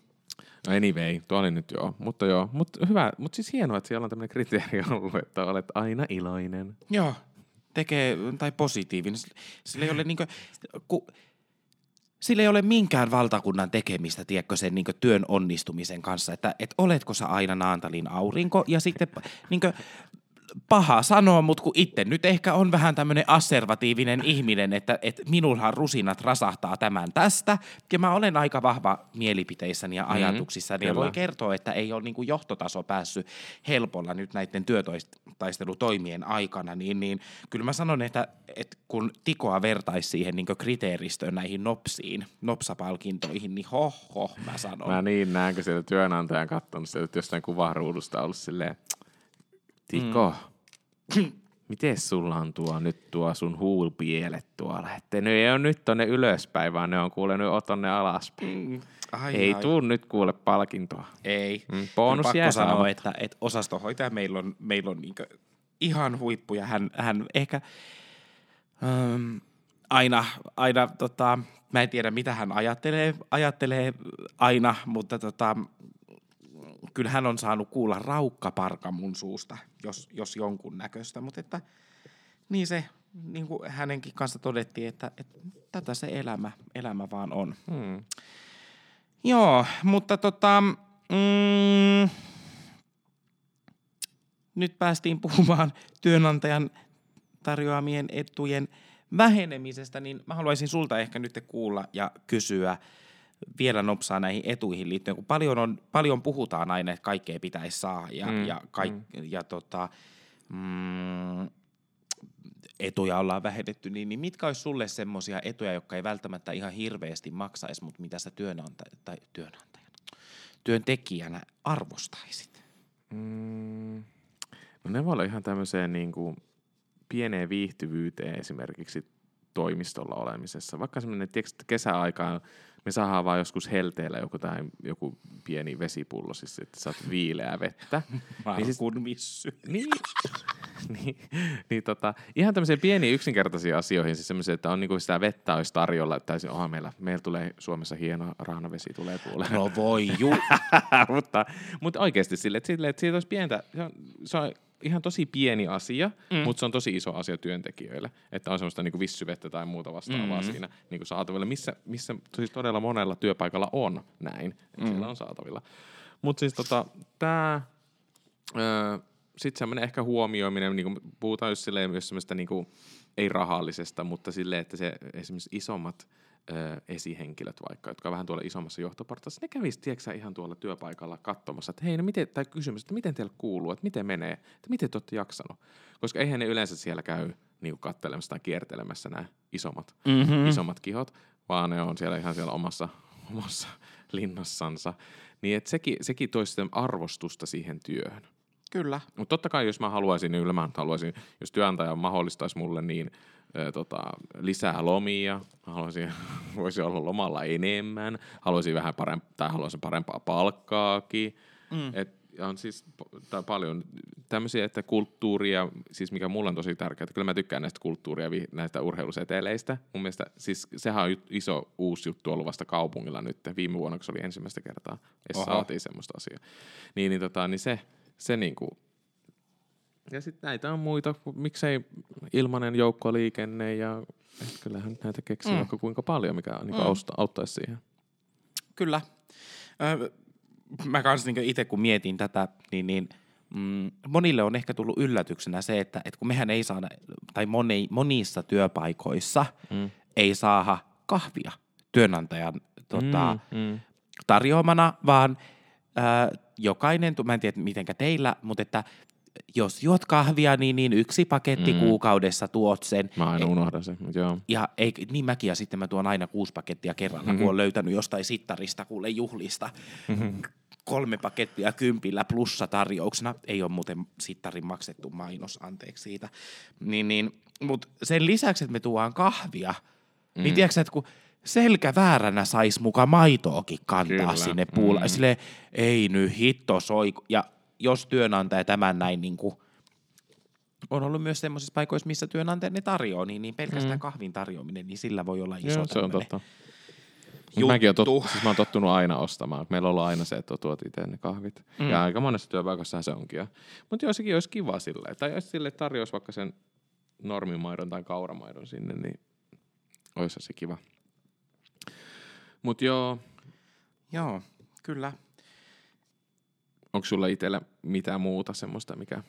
No anyway, tuo oli nyt joo. Mutta joo, mutta hyvä. Mutta siis hienoa, että siellä on tämmöinen kriteeri ollut, että olet aina iloinen. Joo, tekee, tai positiivinen. Sillä ei ole niinku, ku, sillä ei ole minkään valtakunnan tekemistä, tiedätkö, sen niin työn onnistumisen kanssa, että et oletko sä aina Naantalin aurinko, ja sitten niin kuin, paha sanoa, mutta kun itse nyt ehkä on vähän tämmöinen asservatiivinen ihminen, että, että minullahan rusinat rasahtaa tämän tästä. Ja mä olen aika vahva mielipiteissäni ja mhm. ajatuksissani. Mm, ja voi kertoa, että ei ole niin kuin johtotaso päässyt helpolla nyt näiden työtaistelutoimien aikana. Niin, niin kyllä mä sanon, että, että kun Tikoa vertaisi siihen niin kriteeristöön näihin nopsiin, nopsapalkintoihin, niin hoh, hoh, mä sanon. Mä niin näenkö sieltä työnantajan katsonut sieltä jostain kuvaruudusta ollut silleen, Tiko, mm. miten sulla on tuo nyt tuo sun huulpielet tuolla? Että ne ei ole nyt tonne ylöspäin, vaan ne on kuule nyt tonne alaspäin. Mm. Ai, ei ai. tuu nyt kuule palkintoa. Ei. Mm, bonus pakko jää sanoa, että, että osastohoitaja meillä on, meillä on niin ihan huippu ja hän, hän ehkä ähm, aina, aina tota, mä en tiedä mitä hän ajattelee, ajattelee aina, mutta tota, kyllä hän on saanut kuulla raukkaparka mun suusta, jos, jos jonkun näköistä, mutta että niin se, niin kuin hänenkin kanssa todettiin, että, että tätä se elämä, elämä vaan on. Hmm. Joo, mutta tota, mm, nyt päästiin puhumaan työnantajan tarjoamien etujen vähenemisestä, niin mä haluaisin sulta ehkä nyt kuulla ja kysyä vielä nopsaa näihin etuihin liittyen, kun paljon, on, paljon puhutaan aina, että kaikkea pitäisi saa ja, mm, ja, kaik, mm. ja tota, mm, etuja ollaan vähennetty, niin, niin mitkä olisi sulle semmoisia etuja, jotka ei välttämättä ihan hirveästi maksaisi, mutta mitä sä työnantaja, tai työnantajana, työntekijänä arvostaisit? Mm, no ne voi olla ihan tämmöiseen niin kuin pieneen viihtyvyyteen esimerkiksi toimistolla olemisessa. Vaikka semmoinen, että kesäaikaan me saadaan vaan joskus helteellä joku, tai joku pieni vesipullo, siis että saat viileää vettä. niin siis, missy. Niin, niin, niin tota, ihan tämmöisiä pieniä yksinkertaisia asioihin, siis semmoisia, että on niinku sitä vettä olisi tarjolla, että oh, meillä, meillä tulee Suomessa hieno raanavesi tulee puoleen. No voi ju. mutta, mutta oikeasti sille, että, sille, että siitä olisi pientä, se on, se on ihan tosi pieni asia, mm. mutta se on tosi iso asia työntekijöille, että on semmoista niin vissyvettä tai muuta vastaavaa mm. siinä niin kuin saatavilla, missä, missä tosi todella monella työpaikalla on näin, että mm. siellä on saatavilla. Mutta siis tota, tämä, sitten semmoinen ehkä huomioiminen, niin kuin puhutaan just silleen, jos semmoista niin kuin, ei rahallisesta, mutta silleen, että se esimerkiksi isommat ö, esihenkilöt vaikka, jotka on vähän tuolla isommassa johtoportaassa, ne kävisi, tiedätkö ihan tuolla työpaikalla katsomassa, että hei, no miten, tai kysymys, että miten teillä kuuluu, että miten menee, että miten te olette jaksanut. Koska eihän ne yleensä siellä käy niin kattelemassa tai kiertelemässä nämä isommat, mm-hmm. isommat kihot, vaan ne on siellä ihan siellä omassa, omassa linnassansa. Niin että sekin, sekin toisi arvostusta siihen työhön. Kyllä. Mutta totta kai, jos mä haluaisin, niin mä haluaisin, jos työnantaja mahdollistaisi mulle niin – tota, lisää lomia, haluaisin, voisi olla lomalla enemmän, haluaisin vähän parempaa, tai haluaisin parempaa palkkaakin. Mm. Et, on siis tai paljon tämmöisiä, että kulttuuria, siis mikä mulla on tosi tärkeää, että kyllä mä tykkään näistä kulttuuria, näistä urheiluseteleistä. Mun mielestä, siis sehän on iso uusi juttu ollut vasta kaupungilla nyt, viime vuonna, kun se oli ensimmäistä kertaa, ja saatiin semmoista asiaa. Niin, niin, tota, niin se, se niinku, ja sitten näitä on muita, miksei ilmainen joukkoliikenne ja et kyllähän näitä keksii mm. vaikka kuinka paljon, mikä niin mm. auttaisi siihen. Kyllä. Ö, mä kanssa niin itse kun mietin tätä, niin, niin mm, monille on ehkä tullut yllätyksenä se, että, että kun mehän ei saada, tai moni, monissa työpaikoissa mm. ei saada kahvia työnantajan tota, mm, mm. tarjoamana, vaan ö, jokainen, mä en tiedä mitenkä teillä, mutta että jos juot kahvia, niin, niin yksi paketti mm. kuukaudessa tuot sen. Mä aina unohdan sen, mutta joo. Ja ei, niin mäkin, ja sitten mä tuon aina kuusi pakettia kerralla, mm-hmm. kun on löytänyt jostain sittarista, kuule juhlista. Mm-hmm. Kolme pakettia kympillä plussa tarjouksena. Ei ole muuten sittarin maksettu mainos, anteeksi siitä. Niin, niin, mutta sen lisäksi, että me tuodaan kahvia, niin mm. niin tiedätkö, että kun selkä vääränä sais muka maitoakin kantaa Kyllä. sinne puulle. Mm. Silleen, ei nyt hitto soi. Ja jos työnantaja tämän näin niin kuin, on ollut myös sellaisissa paikoissa, missä työnantaja ne tarjoaa, niin, niin pelkästään mm. kahvin tarjoaminen, niin sillä voi olla iso Joo, se on totta. Juttu. Mäkin olen tot, siis mä oon tottunut aina ostamaan. Meillä on ollut aina se, että tuot itse ne kahvit. Mm. Ja aika monessa työpaikassa se onkin. Mutta joissakin olisi kiva silleen. Tai jos sille tarjoaisi vaikka sen normimaidon tai kauramaidon sinne, niin olisi se kiva. Mutta joo. Joo, kyllä. Onko sulla itsellä mitään muuta semmoista, mikä...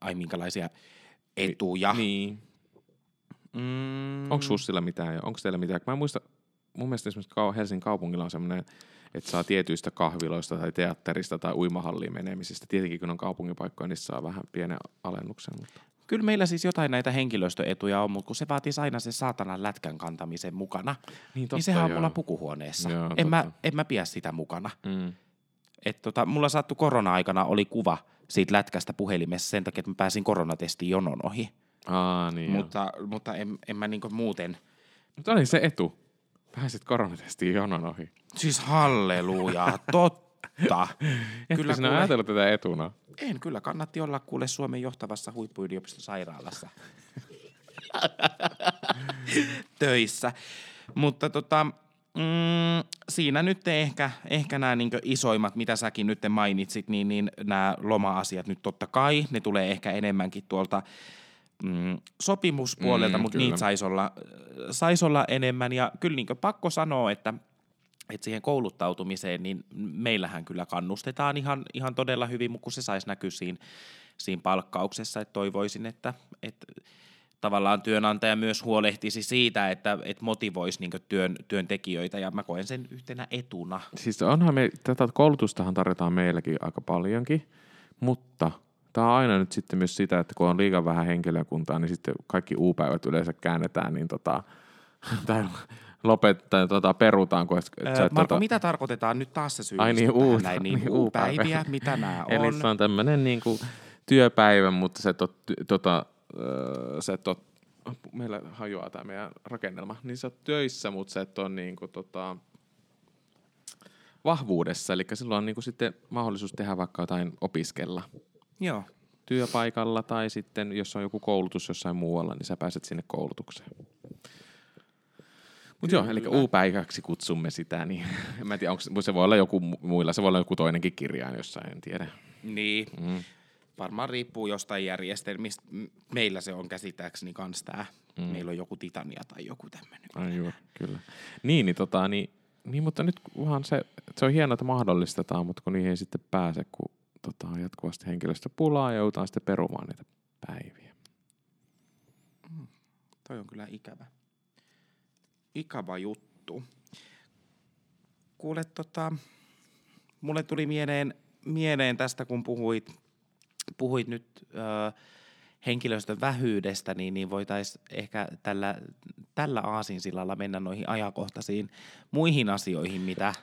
Ai minkälaisia etuja? Niin. Mm. Onko Sussilla mitään ja onko teillä mitään? Mä en muista, mun mielestä esimerkiksi Helsingin kaupungilla on semmoinen, että saa tietyistä kahviloista tai teatterista tai uimahalliin menemisestä. Tietenkin kun on kaupunkipaikkoja, niin saa vähän pienen alennuksen. Mutta. Kyllä meillä siis jotain näitä henkilöstöetuja on, mutta kun se vaatisi aina se saatanan lätkän kantamisen mukana, niin, totta, niin sehän on mulla pukuhuoneessa. Joo, en, mä, en mä pidä sitä mukana. Mm. Et tota, mulla sattui korona-aikana oli kuva siitä lätkästä puhelimessa sen takia, että mä pääsin koronatestiin jonon ohi. Aa, niin mutta, mutta en, en mä niinku muuten... Mutta oli se etu. Pääsit koronatestiin jonon ohi. Siis halleluja, totta. kyllä sinä kuule... ajatellut tätä etuna? En, kyllä kannatti olla kuule Suomen johtavassa huippuyliopistosairaalassa töissä. Mutta tota, Mm, siinä nyt ehkä, ehkä nämä niin isoimmat, mitä säkin nyt mainitsit, niin, niin nämä loma-asiat nyt totta kai, ne tulee ehkä enemmänkin tuolta mm, sopimuspuolelta, mm, mutta niitä saisi olla, sais olla enemmän. Ja kyllä niin pakko sanoa, että että siihen kouluttautumiseen, niin meillähän kyllä kannustetaan ihan, ihan todella hyvin, mutta kun se saisi näkyä siinä, siinä palkkauksessa, että toivoisin, että, että tavallaan työnantaja myös huolehtisi siitä, että, että motivoisi niin työn, työntekijöitä, ja mä koen sen yhtenä etuna. Siis onhan me, tätä koulutustahan tarjotaan meilläkin aika paljonkin, mutta tämä on aina nyt sitten myös sitä, että kun on liian vähän henkilökuntaa, niin sitten kaikki uupäivät yleensä käännetään, niin tota, tai lopettaa, tota, perutaan. Kun, et, öö, Marko, tota... mitä tarkoitetaan nyt taas se syy? Ai niin, uut, näin, niin, niin uupäiviä, mitä nämä on? Eli se on tämmöinen niin kuin, työpäivä, mutta se, tot, tota, se tot, meillä hajoaa tämä meidän rakennelma, niin sä oot töissä, mutta sä et ole niin kuin, tota, vahvuudessa, eli silloin on niin kuin sitten mahdollisuus tehdä vaikka jotain opiskella. Joo. Työpaikalla tai sitten, jos on joku koulutus jossain muualla, niin sä pääset sinne koulutukseen. Mutta joo, eli U-päiväksi kutsumme sitä, niin en mä tiedä, onko, se voi olla joku muilla, se voi olla joku toinenkin kirjain jossain, en tiedä. Niin, mm. Varmaan riippuu jostain järjestelmistä. Meillä se on käsittääkseni kans tää. Mm. Meillä on joku Titania tai joku tämmöinen. Ai joo, kyllä. Niin, niin, tota, niin, niin, mutta nyt kunhan se, se on hienoa, että mahdollistetaan, mutta kun niihin ei sitten pääse, kun tota, jatkuvasti henkilöstöpulaa ja joudutaan sitten perumaan niitä päiviä. Mm. Toi on kyllä ikävä ikävä juttu. Kuule, tota, mulle tuli mieleen, mieleen tästä, kun puhuit, puhuit nyt ö, henkilöstön vähyydestä, niin, niin voitaisiin ehkä tällä, tällä aasinsillalla mennä noihin ajankohtaisiin muihin asioihin, mitä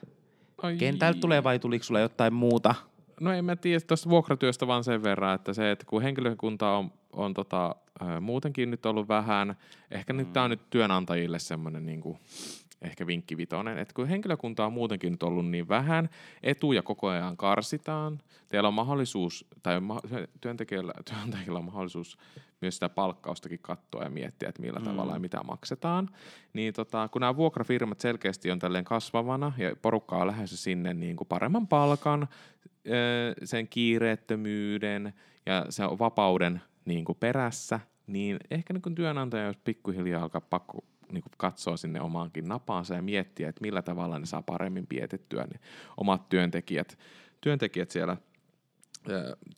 Ai. kentältä tulee vai tuliko sulle jotain muuta? No en mä tiedä tuosta vuokratyöstä vaan sen verran, että se, että kun henkilökunta on, on tota, muutenkin nyt ollut vähän, ehkä mm. nyt tämä on nyt työnantajille semmoinen niin kuin, ehkä vinkkivitonen, että kun henkilökunta on muutenkin nyt ollut niin vähän, etuja koko ajan karsitaan, teillä on mahdollisuus, tai työntekijällä, työntekijällä on mahdollisuus myös sitä palkkaustakin katsoa ja miettiä, että millä mm. tavalla ja mitä maksetaan, niin tota, kun nämä vuokrafirmat selkeästi on tälleen kasvavana ja porukka on lähes sinne niin kuin paremman palkan, sen kiireettömyyden ja sen vapauden niin kuin perässä, niin ehkä niin kuin työnantaja olisi pikkuhiljaa alkaa pakko niin kuin katsoa sinne omaankin napaansa ja miettiä, että millä tavalla ne saa paremmin pietettyä niin omat työntekijät, työntekijät siellä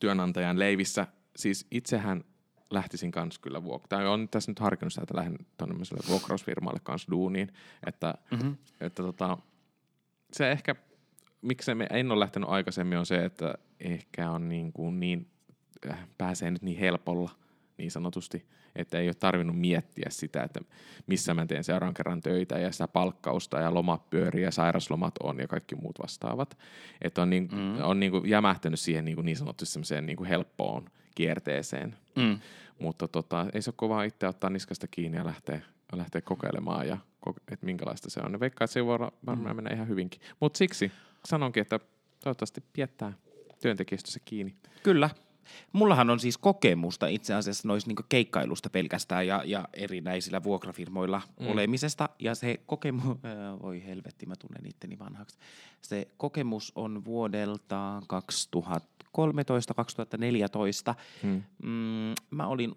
työnantajan leivissä. Siis itsehän lähtisin kanssa kyllä vuok- tai on tässä nyt harkinnut sitä, että lähden tuonne vuokrausfirmalle kanssa duuniin, että, mm-hmm. että tota, se ehkä, miksi me en ole lähtenyt aikaisemmin, on se, että ehkä on niin, kuin niin äh, pääsee nyt niin helpolla niin sanotusti, että ei ole tarvinnut miettiä sitä, että missä mä teen seuraavan kerran töitä ja sitä palkkausta ja lomat pyörii ja sairaslomat on ja kaikki muut vastaavat. Että on, niin, mm. on niin kuin jämähtänyt siihen niin, kuin niin sanotusti semmoiseen niin kuin helppoon kierteeseen. Mm. Mutta tota, ei se ole kovaa itse ottaa niskasta kiinni ja lähteä, lähteä kokeilemaan, ja, että minkälaista se on. Ja veikkaa, että se voi varmaan mm. mennä ihan hyvinkin. Mutta siksi sanonkin, että toivottavasti piettää työntekijästössä kiinni. Kyllä. Mullahan on siis kokemusta itse asiassa noista niin keikkailusta pelkästään ja, ja erinäisillä vuokrafirmoilla mm. olemisesta. Ja se kokemus, äh, voi helvetti, mä tunnen itteni vanhaksi. Se kokemus on vuodelta 2013-2014. Mm. Mm, mä olin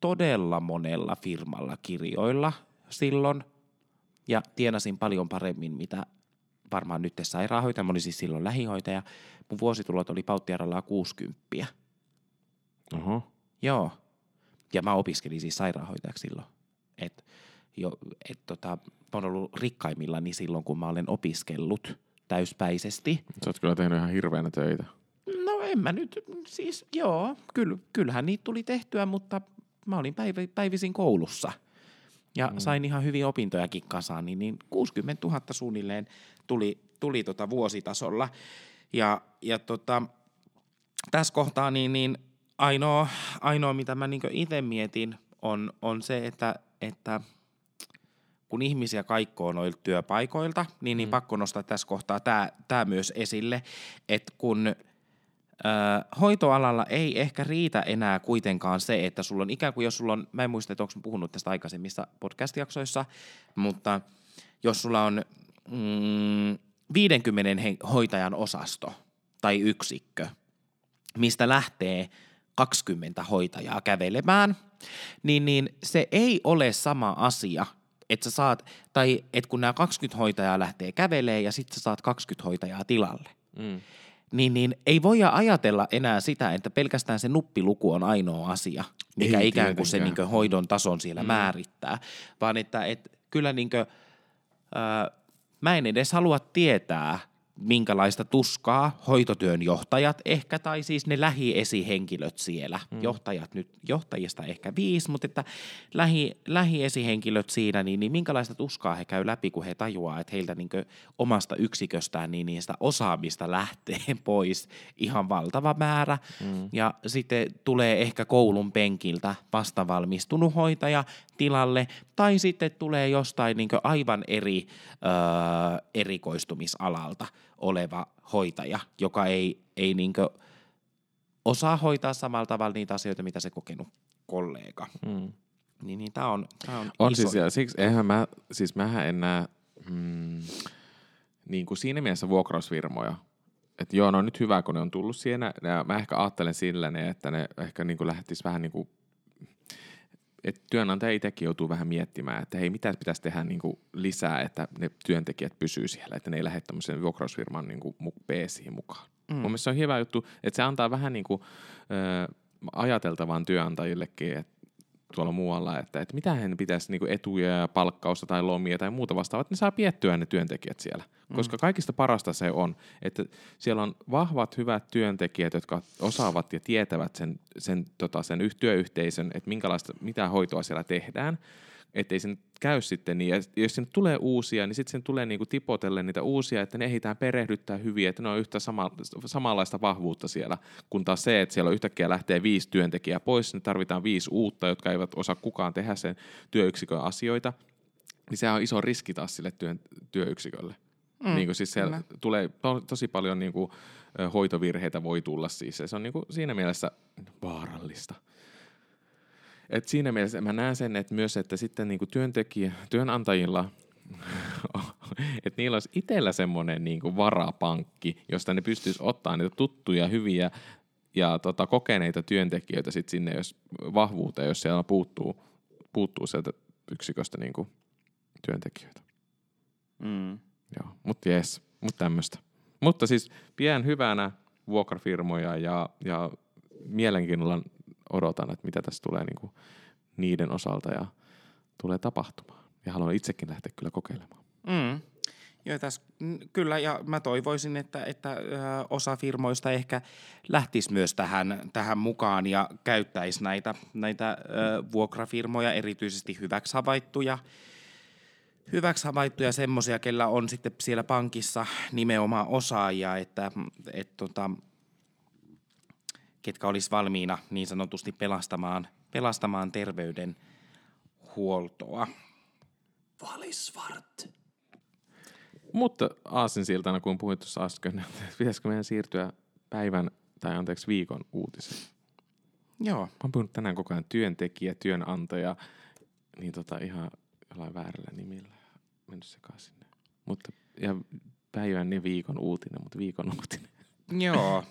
todella monella firmalla kirjoilla silloin ja tienasin paljon paremmin, mitä varmaan nyt sairaanhoitaja. Mä olin siis silloin lähihoitaja. Mun vuositulot oli pauttiaralla 60. Oho. Joo. Ja mä opiskelin siis sairaanhoitajaksi silloin. Et, jo, et tota, mä oon ollut rikkaimmillani silloin, kun mä olen opiskellut täyspäisesti. Sä oot kyllä tehnyt ihan hirveänä töitä. No en mä nyt, siis joo, kyll, kyllähän niitä tuli tehtyä, mutta mä olin päiv- päivisin koulussa. Ja mm. sain ihan hyvin opintojakin kasaan, niin, niin 60 000 suunnilleen tuli, tuli tota vuositasolla. Ja, ja tota, tässä kohtaa niin, niin ainoa, ainoa, mitä mä niin itse mietin, on, on se, että, että kun ihmisiä kaikkoo noilta työpaikoilta, niin, niin mm. pakko nostaa tässä kohtaa tämä, tämä myös esille, että kun ö, hoitoalalla ei ehkä riitä enää kuitenkaan se, että sulla on ikään kuin, jos sulla on, mä en muista, että onko puhunut tästä aikaisemmissa podcast-jaksoissa, mutta jos sulla on mm, 50 hoitajan osasto tai yksikkö, mistä lähtee 20 hoitajaa kävelemään, niin, niin se ei ole sama asia että sä saat, tai että kun nämä 20 hoitajaa lähtee kävelee ja sitten sä saat 20 hoitajaa tilalle, Mm. niin, niin ei voi ajatella enää sitä, että pelkästään se nuppiluku on ainoa asia, mikä Ei ikään kuin se niin hoidon tason siellä mm. määrittää, vaan että et, kyllä niin kuin, ää, mä en edes halua tietää, minkälaista tuskaa hoitotyön johtajat ehkä, tai siis ne lähiesihenkilöt siellä, mm. johtajat nyt, johtajista ehkä viisi, mutta että lähi, lähiesihenkilöt siinä, niin, niin minkälaista tuskaa he käy läpi, kun he tajuaa, että heiltä niin omasta yksiköstään niin, sitä osaamista lähtee pois ihan valtava määrä, mm. ja sitten tulee ehkä koulun penkiltä vastavalmistunut hoitaja tilalle, tai sitten tulee jostain niin aivan eri öö, erikoistumisalalta oleva hoitaja, joka ei, ei niin osaa hoitaa samalla tavalla niitä asioita, mitä se kokenut kollega. Mm. Niin, niin tämä on, tää on, On iso siis, ja siksi eihän mä, siis mähän en näe mm, niin kuin siinä mielessä vuokrausfirmoja, että joo, no on nyt hyvä, kun ne on tullut siinä, ja mä ehkä ajattelen silleen, että ne ehkä niin kuin lähtis vähän niin kuin, että työnantaja itsekin joutuu vähän miettimään, että hei, mitä pitäisi tehdä niin kuin lisää, että ne työntekijät pysyy siellä, että ne ei lähde tämmöisen vuokrausfirman niin kuin peesiin mukaan. Mm. Mun mielestä se on hyvä juttu, että se antaa vähän niin kuin, ö, ajateltavan työnantajillekin, että tuolla muualla, että, että mitä hän pitäisi niin etuja ja palkkausta tai lomia tai muuta vastaavaa, että ne saa piettyä ne työntekijät siellä. Mm. Koska kaikista parasta se on, että siellä on vahvat, hyvät työntekijät, jotka osaavat ja tietävät sen, sen, tota, sen yh- työyhteisön, että minkälaista, mitä hoitoa siellä tehdään, ettei sen käy sitten niin, ja jos sinne tulee uusia, niin sitten sen tulee niinku tipotelle niitä uusia, että ne ehditään perehdyttää hyvin, että ne on yhtä sama, samanlaista vahvuutta siellä, kun taas se, että siellä on yhtäkkiä lähtee viisi työntekijää pois, niin tarvitaan viisi uutta, jotka eivät osaa kukaan tehdä sen työyksiköön asioita, niin se on iso riski taas sille työn, työyksikölle. Mm, niin kuin siis siellä kyllä. tulee to, tosi paljon niin kuin, hoitovirheitä voi tulla siis, ja se on niin kuin siinä mielessä vaarallista. Et siinä mielessä mä näen sen, että myös, että sitten niinku työntekijä, työnantajilla, että niillä olisi itsellä semmoinen niinku varapankki, josta ne pystyisi ottaa niitä tuttuja, hyviä ja tota, kokeneita työntekijöitä sit sinne, jos vahvuuteen, jos siellä puuttuu, puuttuu sieltä yksiköstä niinku työntekijöitä. Mm. Joo, mutta jes, mutta tämmöistä. Mutta siis pidän hyvänä vuokrafirmoja ja, ja mielenkiinnolla odotan, että mitä tässä tulee niin kuin niiden osalta ja tulee tapahtumaan. Ja haluan itsekin lähteä kyllä kokeilemaan. Mm. Joo, tässä, kyllä, ja mä toivoisin, että, että ö, osa firmoista ehkä lähtisi myös tähän, tähän mukaan ja käyttäisi näitä, näitä ö, vuokrafirmoja, erityisesti hyväksi havaittuja, hyväksi havaittuja semmoisia, kellä on sitten siellä pankissa nimenomaan osaajia, että et, tota, ketkä olisi valmiina niin sanotusti pelastamaan, pelastamaan terveyden huoltoa. Valisvart. Mutta aasinsiltana, kun puhuit tuossa äsken, että pitäisikö meidän siirtyä päivän, tai anteeksi viikon uutiseen. Joo. Mä oon puhunut tänään koko ajan työntekijä, työnantaja, niin tota ihan jollain väärällä nimillä mennyt sekaisin. Mutta, ja päivän ja viikon uutinen, mutta viikon uutinen. Joo.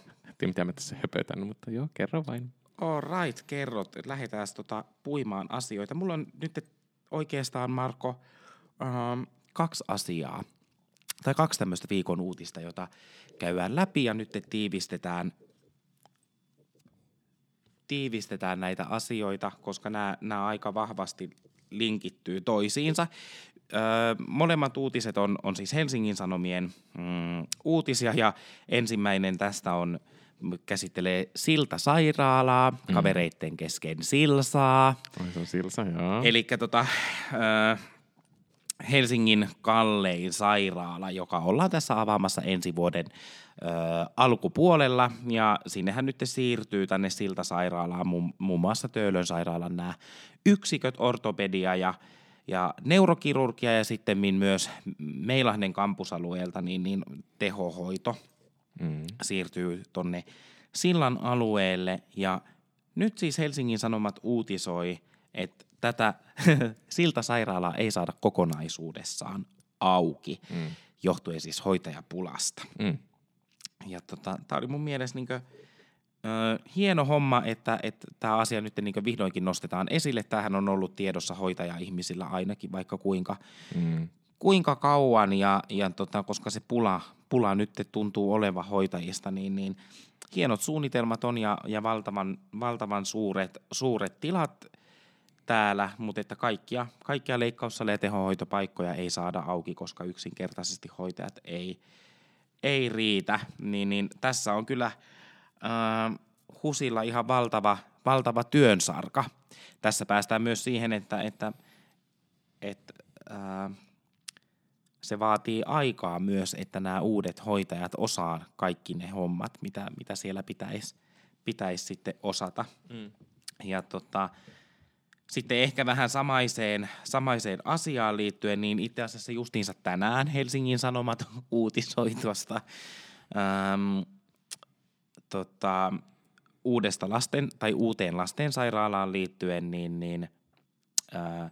Tiedä, mitä mä tässä höpötän, mutta joo, kerro vain. All right, kerrot. Lähdetään tota puimaan asioita. Mulla on nyt oikeastaan, Marko, ähm, kaksi asiaa. Tai kaksi tämmöistä viikon uutista, jota käydään läpi ja nyt tiivistetään, tiivistetään näitä asioita, koska nämä, nämä aika vahvasti linkittyy toisiinsa. Öö, molemmat uutiset on, on siis Helsingin Sanomien mm, uutisia ja ensimmäinen tästä on käsittelee Silta-sairaalaa, mm. kavereitten kesken Silsaa. Oi, se on Silsa, joo. Eli tota, ö, Helsingin kallein sairaala, joka ollaan tässä avaamassa ensi vuoden ö, alkupuolella. Ja sinnehän nyt siirtyy tänne Silta-sairaalaan muun, muun muassa Töölön sairaalan nämä yksiköt, ortopedia ja ja neurokirurgia ja sitten myös Meilahden kampusalueelta niin, niin tehohoito Mm. siirtyy tonne sillan alueelle ja nyt siis Helsingin Sanomat uutisoi, että tätä siltasairaalaa ei saada kokonaisuudessaan auki, Mm. johtuen siis hoitajapulasta. Mm. Ja tota, tämä oli mun mielestä niinkö Ö, hieno homma, että, että tämä asia nyt niin vihdoinkin nostetaan esille. Tämähän on ollut tiedossa hoitaja-ihmisillä ainakin vaikka kuinka, Mm. Kuinka kauan, ja, ja tota, koska se pula, pula nyt tuntuu oleva hoitajista, niin, niin hienot suunnitelmat on ja, ja valtavan, valtavan suuret, suuret tilat täällä, mutta että kaikkia, kaikkia leikkaussaleja ja tehohoitopaikkoja ei saada auki, koska yksinkertaisesti hoitajat ei, ei riitä. Niin, niin tässä on kyllä äh, HUSilla ihan valtava, valtava työnsarka. Tässä päästään myös siihen, että, että, että äh, se vaatii aikaa myös, että nämä uudet hoitajat osaa kaikki ne hommat, mitä, mitä siellä pitäisi pitäis sitten osata. Mm. Ja tota, sitten ehkä vähän samaiseen, samaiseen asiaan liittyen, niin itse asiassa justiinsa tänään Helsingin Sanomat uutisoi tuosta äm, tota, uudesta lasten, tai uuteen lastensairaalaan liittyen, niin, niin ää,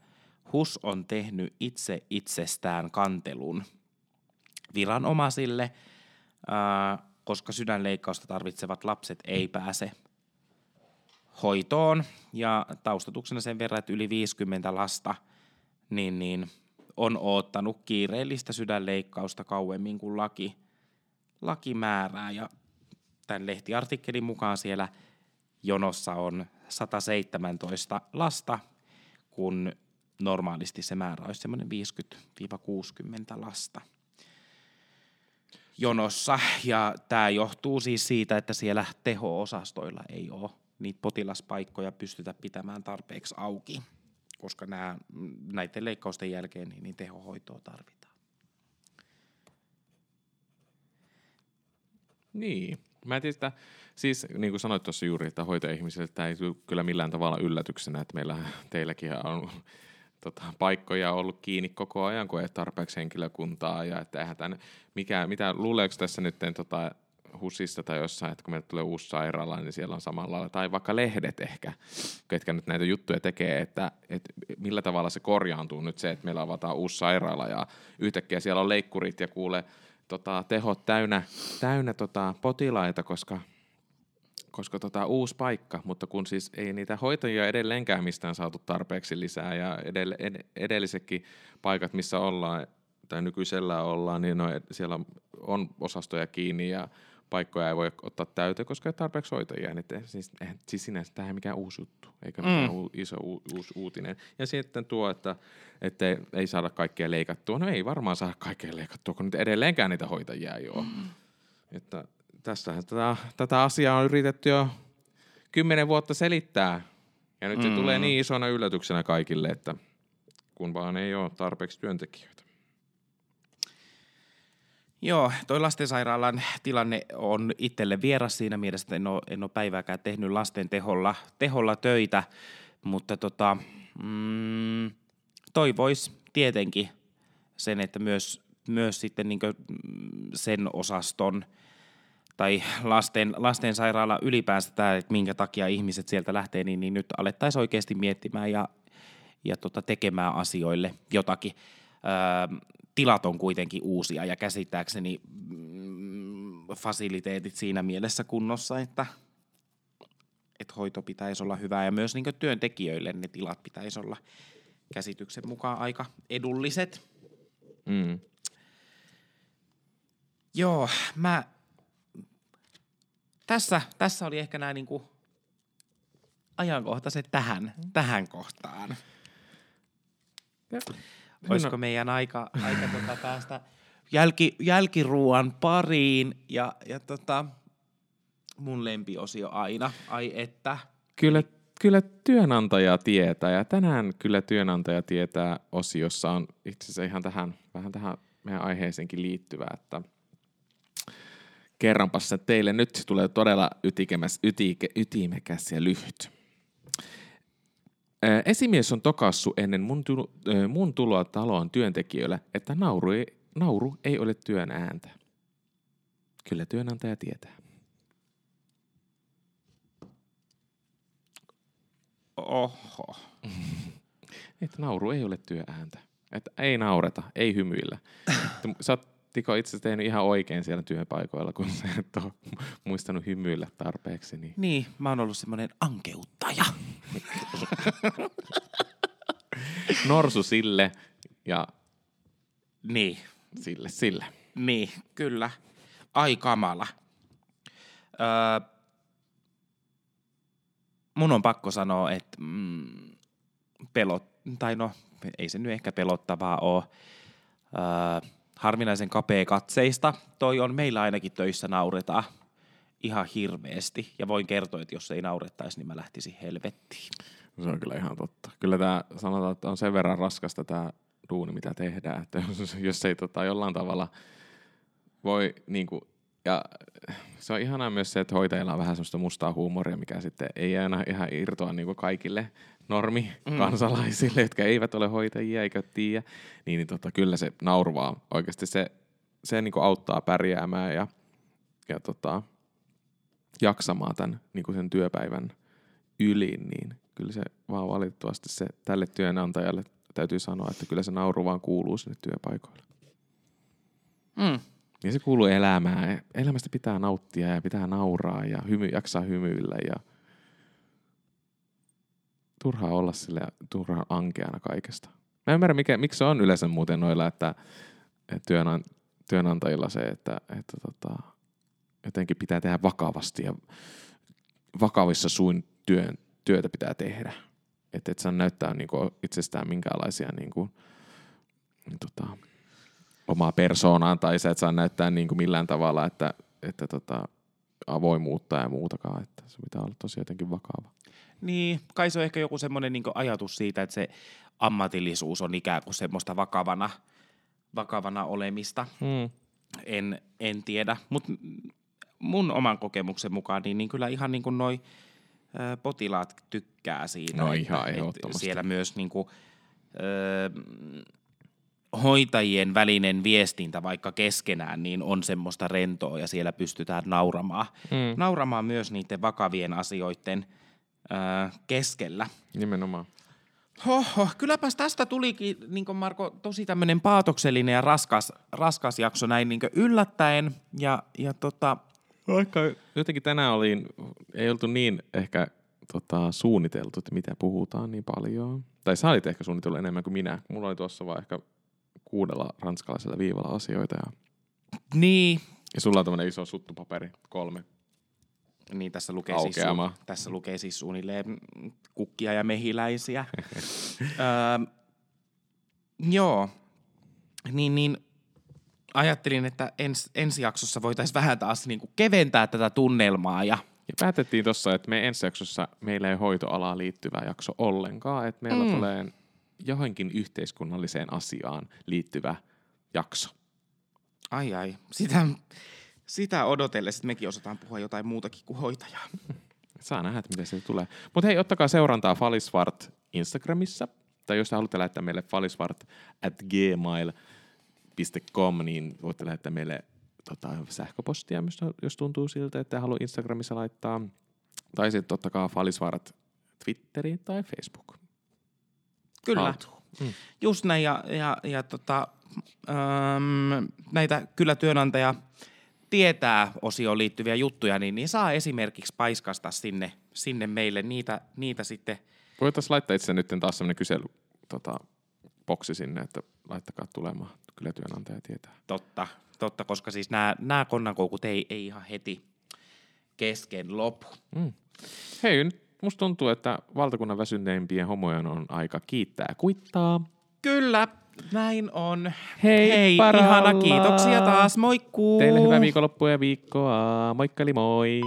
HUS on tehnyt itse itsestään kantelun viranomaisille, koska sydänleikkausta tarvitsevat lapset ei pääse hoitoon. Ja taustatuksena sen verran, että yli 50 lasta niin, niin on oottanut kiireellistä sydänleikkausta kauemmin kuin laki, laki määrää. Ja tämän lehtiartikkelin mukaan siellä jonossa on 117 lasta, kun normaalisti se määrä olisi semmoinen 50-60 lasta jonossa. Ja tämä johtuu siis siitä, että siellä teho-osastoilla ei ole niitä potilaspaikkoja pystytä pitämään tarpeeksi auki, koska nämä, näiden leikkausten jälkeen niin, niin tehohoitoa tarvitaan. Niin. Mä en tiedä, siis niin kuin sanoit tuossa juuri, että hoitajaihmisille tämä ei kyllä millään tavalla yllätyksenä, että meillä teilläkin on tota, paikkoja ollut kiinni koko ajan, kun ei tarpeeksi henkilökuntaa. Ja että eihän tämän, mikä, mitä luuleeko tässä nyt tota, HUSissa tai jossain, että kun meille tulee uusi sairaala, niin siellä on samalla lailla, tai vaikka lehdet ehkä, ketkä nyt näitä juttuja tekee, että, että millä tavalla se korjaantuu nyt se, että meillä avataan uusi sairaala ja yhtäkkiä siellä on leikkurit ja kuule tota, tehot täynnä, täynnä tota, potilaita, koska koska tota, uusi paikka, mutta kun siis ei niitä hoitajia edelleenkään mistään saatu tarpeeksi lisää ja edell, ed, edellisetkin paikat, missä ollaan tai nykyisellä ollaan, niin no, siellä on osastoja kiinni ja paikkoja ei voi ottaa täyteen, koska ei tarpeeksi hoitajia. Niin te, siis, eihän, siis sinänsä tämä ei mikään uusi juttu, eikä mikään mm. iso u, uusi uutinen. Ja sitten tuo, että, että ei, ei saada kaikkea leikattua. No ei varmaan saada kaikkea leikattua, kun nyt edelleenkään niitä hoitajia ei ole. Mm. Että tässähän tätä, tätä asiaa on yritetty jo kymmenen vuotta selittää. Ja nyt mm. se tulee niin isona yllätyksenä kaikille, että kun vaan ei ole tarpeeksi työntekijöitä. Joo, toi lastensairaalan tilanne on itselle vieras siinä mielessä, että en ole, en ole päivääkään tehnyt lasten teholla, teholla töitä, mutta tota, mm, toivois tietenkin sen, että myös, myös sitten niin sen osaston tai lasten, lastensairaala ylipäänsä tämä, että minkä takia ihmiset sieltä lähtee, niin, niin nyt alettaisiin oikeasti miettimään ja, ja tota, tekemään asioille jotakin. Öö, tilat on kuitenkin uusia ja käsittääkseni mm, fasiliteetit siinä mielessä kunnossa, että, että hoito pitäisi olla hyvää ja myös niin työntekijöille ne tilat pitäisi olla käsityksen mukaan aika edulliset. Mm. Joo, mä... Tässä, tässä oli ehkä nämä niinku ajankohtaiset tähän, tähän kohtaan. Ja, Olisiko meidän aika, aika tota päästä jälki, jälkiruuan pariin ja, ja tota, mun lempiosio aina, ai että. Kyllä, kyllä työnantaja tietää ja tänään kyllä työnantaja tietää osiossa on itse asiassa ihan tähän, vähän tähän meidän aiheeseenkin liittyvä, että kerranpas se teille nyt tulee todella ytikemäs, ytike, ytimekäs ja lyhyt. Esimies on tokassu ennen mun, tulo, mun tuloa taloon työntekijöille, että nauru ei, nauru ei ole työn ääntä. Kyllä työnantaja tietää. Oho. Että nauru ei ole työääntä. Että ei naureta, ei hymyillä. Sä oot Tiko itse asiassa tehnyt ihan oikein siellä työpaikoilla, kun sä et ole muistanut hymyillä tarpeeksi. Niin. Niin, mä oon ollut semmoinen ankeuttaja. Norsu sille ja Niin, sille sille. niin, kyllä. Ai kamala. Öö, mun on pakko sanoa, että mm, pelot, tai no, ei se nyt ehkä pelottavaa ole. Öö, harvinaisen kapea katseista. Toi on meillä ainakin töissä nauretaan ihan hirveästi. Ja voin kertoa, että jos ei naurettaisi, niin mä lähtisin helvettiin. Se on kyllä ihan totta. Kyllä tämä sanotaan, että on sen verran raskasta tämä duuni, mitä tehdään, että jos, jos ei tota, jollain tavalla voi niinku, ja se on ihanaa myös se, että hoitajilla on vähän semmoista mustaa huumoria, mikä sitten ei aina ihan irtoa niinku kaikille normi kansalaisille, jotka eivät ole hoitajia eikä tiedä, niin, niin tota, kyllä se nauruvaa. Oikeasti se, se niinku auttaa pärjäämään ja, ja tota, jaksamaan tämän niinku sen työpäivän yli, niin kyllä se vaan valitettavasti se tälle työnantajalle täytyy sanoa, että kyllä se nauru vaan kuuluu sinne työpaikoille. Mm. Ja se kuuluu elämään. Elämästä pitää nauttia ja pitää nauraa ja hymy, jaksaa hymyillä ja turhaa olla sille turhaa ankeana kaikesta. Mä en ymmärrä, mikä, miksi se on yleensä muuten noilla, että, että työnan, työnantajilla se, että, että tota, jotenkin pitää tehdä vakavasti ja vakavissa suin työn, työtä pitää tehdä. Että et saa näyttää niinku itsestään minkäänlaisia niinku, tota, omaa persoonaan tai sä et saa näyttää niinku millään tavalla, että, että tota, avoimuutta ja muutakaan. Että se pitää olla tosi jotenkin vakava. Niin, kai se on ehkä joku semmoinen niin ajatus siitä, että se ammatillisuus on ikään kuin semmoista vakavana, vakavana olemista. Mm. En, en tiedä, mutta mun oman kokemuksen mukaan niin, niin kyllä ihan niin kuin noi ö, potilaat tykkää siitä. No että- ihan että ehdottomasti. Siellä myös niin kuin, ö, hoitajien välinen viestintä vaikka keskenään, niin on semmoista rentoa ja siellä pystytään nauramaan. Mm. Nauramaan myös niiden vakavien asioiden ö, keskellä. Nimenomaan. Hoho, kylläpäs tästä tulikin, niin kuin Marko, tosi tämmöinen paatoksellinen ja raskas, raskas jakso näin niin yllättäen. Ja, ja tota, Vaikka jotenkin tänään oli, ei oltu niin ehkä tota, suunniteltu, että mitä puhutaan niin paljon. Tai sä olit ehkä suunnitellut enemmän kuin minä. Mulla oli tuossa vaan ehkä kuudella ranskalaisella viivalla asioita. Ja, niin, ja sulla on tämmöinen iso suttupaperi, kolme. Niin tässä lukee, siis, tässä lukee siis suunnilleen kukkia ja mehiläisiä. öö, joo, niin, niin ajattelin, että ens, ensi jaksossa voitaisiin vähän taas niin kuin keventää tätä tunnelmaa ja Ja päätettiin tuossa, että me ensi jaksossa meillä ei hoitoalaan liittyvä jakso ollenkaan, että meillä mm. tulee johonkin yhteiskunnalliseen asiaan liittyvä jakso. ai ai, sitä, sitä odotellessa mekin osataan puhua jotain muutakin kuin hoitajaa. Saa nähdä, että miten se tulee. Mutta hei, ottakaa seurantaa Falisvart Instagramissa. Tai jos te haluatte lähettää meille falisvart at gmail.com, niin voitte lähettää meille tota, sähköpostia, jos- jos tuntuu siltä, että halua Instagramissa laittaa. Tai sitten ottakaa Falisvart Twitteriin tai Facebook. Kyllä. Haltuun. Mm. Just näin, ja, ja, ja tota, äm, näitä kyllä työnantaja tietää osioon liittyviä juttuja, niin, niin saa esimerkiksi paiskasta sinne, sinne meille niitä, niitä sitten. Voitaisiin laittaa itse nyt taas sellainen kysely tota, boksi sinne, että laittakaa tulemaan. Kyllä työnantaja tietää. Totta, totta koska siis nämä, nämä konnankoukut ei, ei ihan heti kesken lopu. Mm. Hei, nyt musta tuntuu, että valtakunnan väsyneimpien homojen on aika kiittää kuittaa. Kyllä, näin on. Hei, Hei paralla. ihana, kiitoksia taas, moikkuu! Teille hyvää viikonloppua ja viikkoa. Moikkali moi!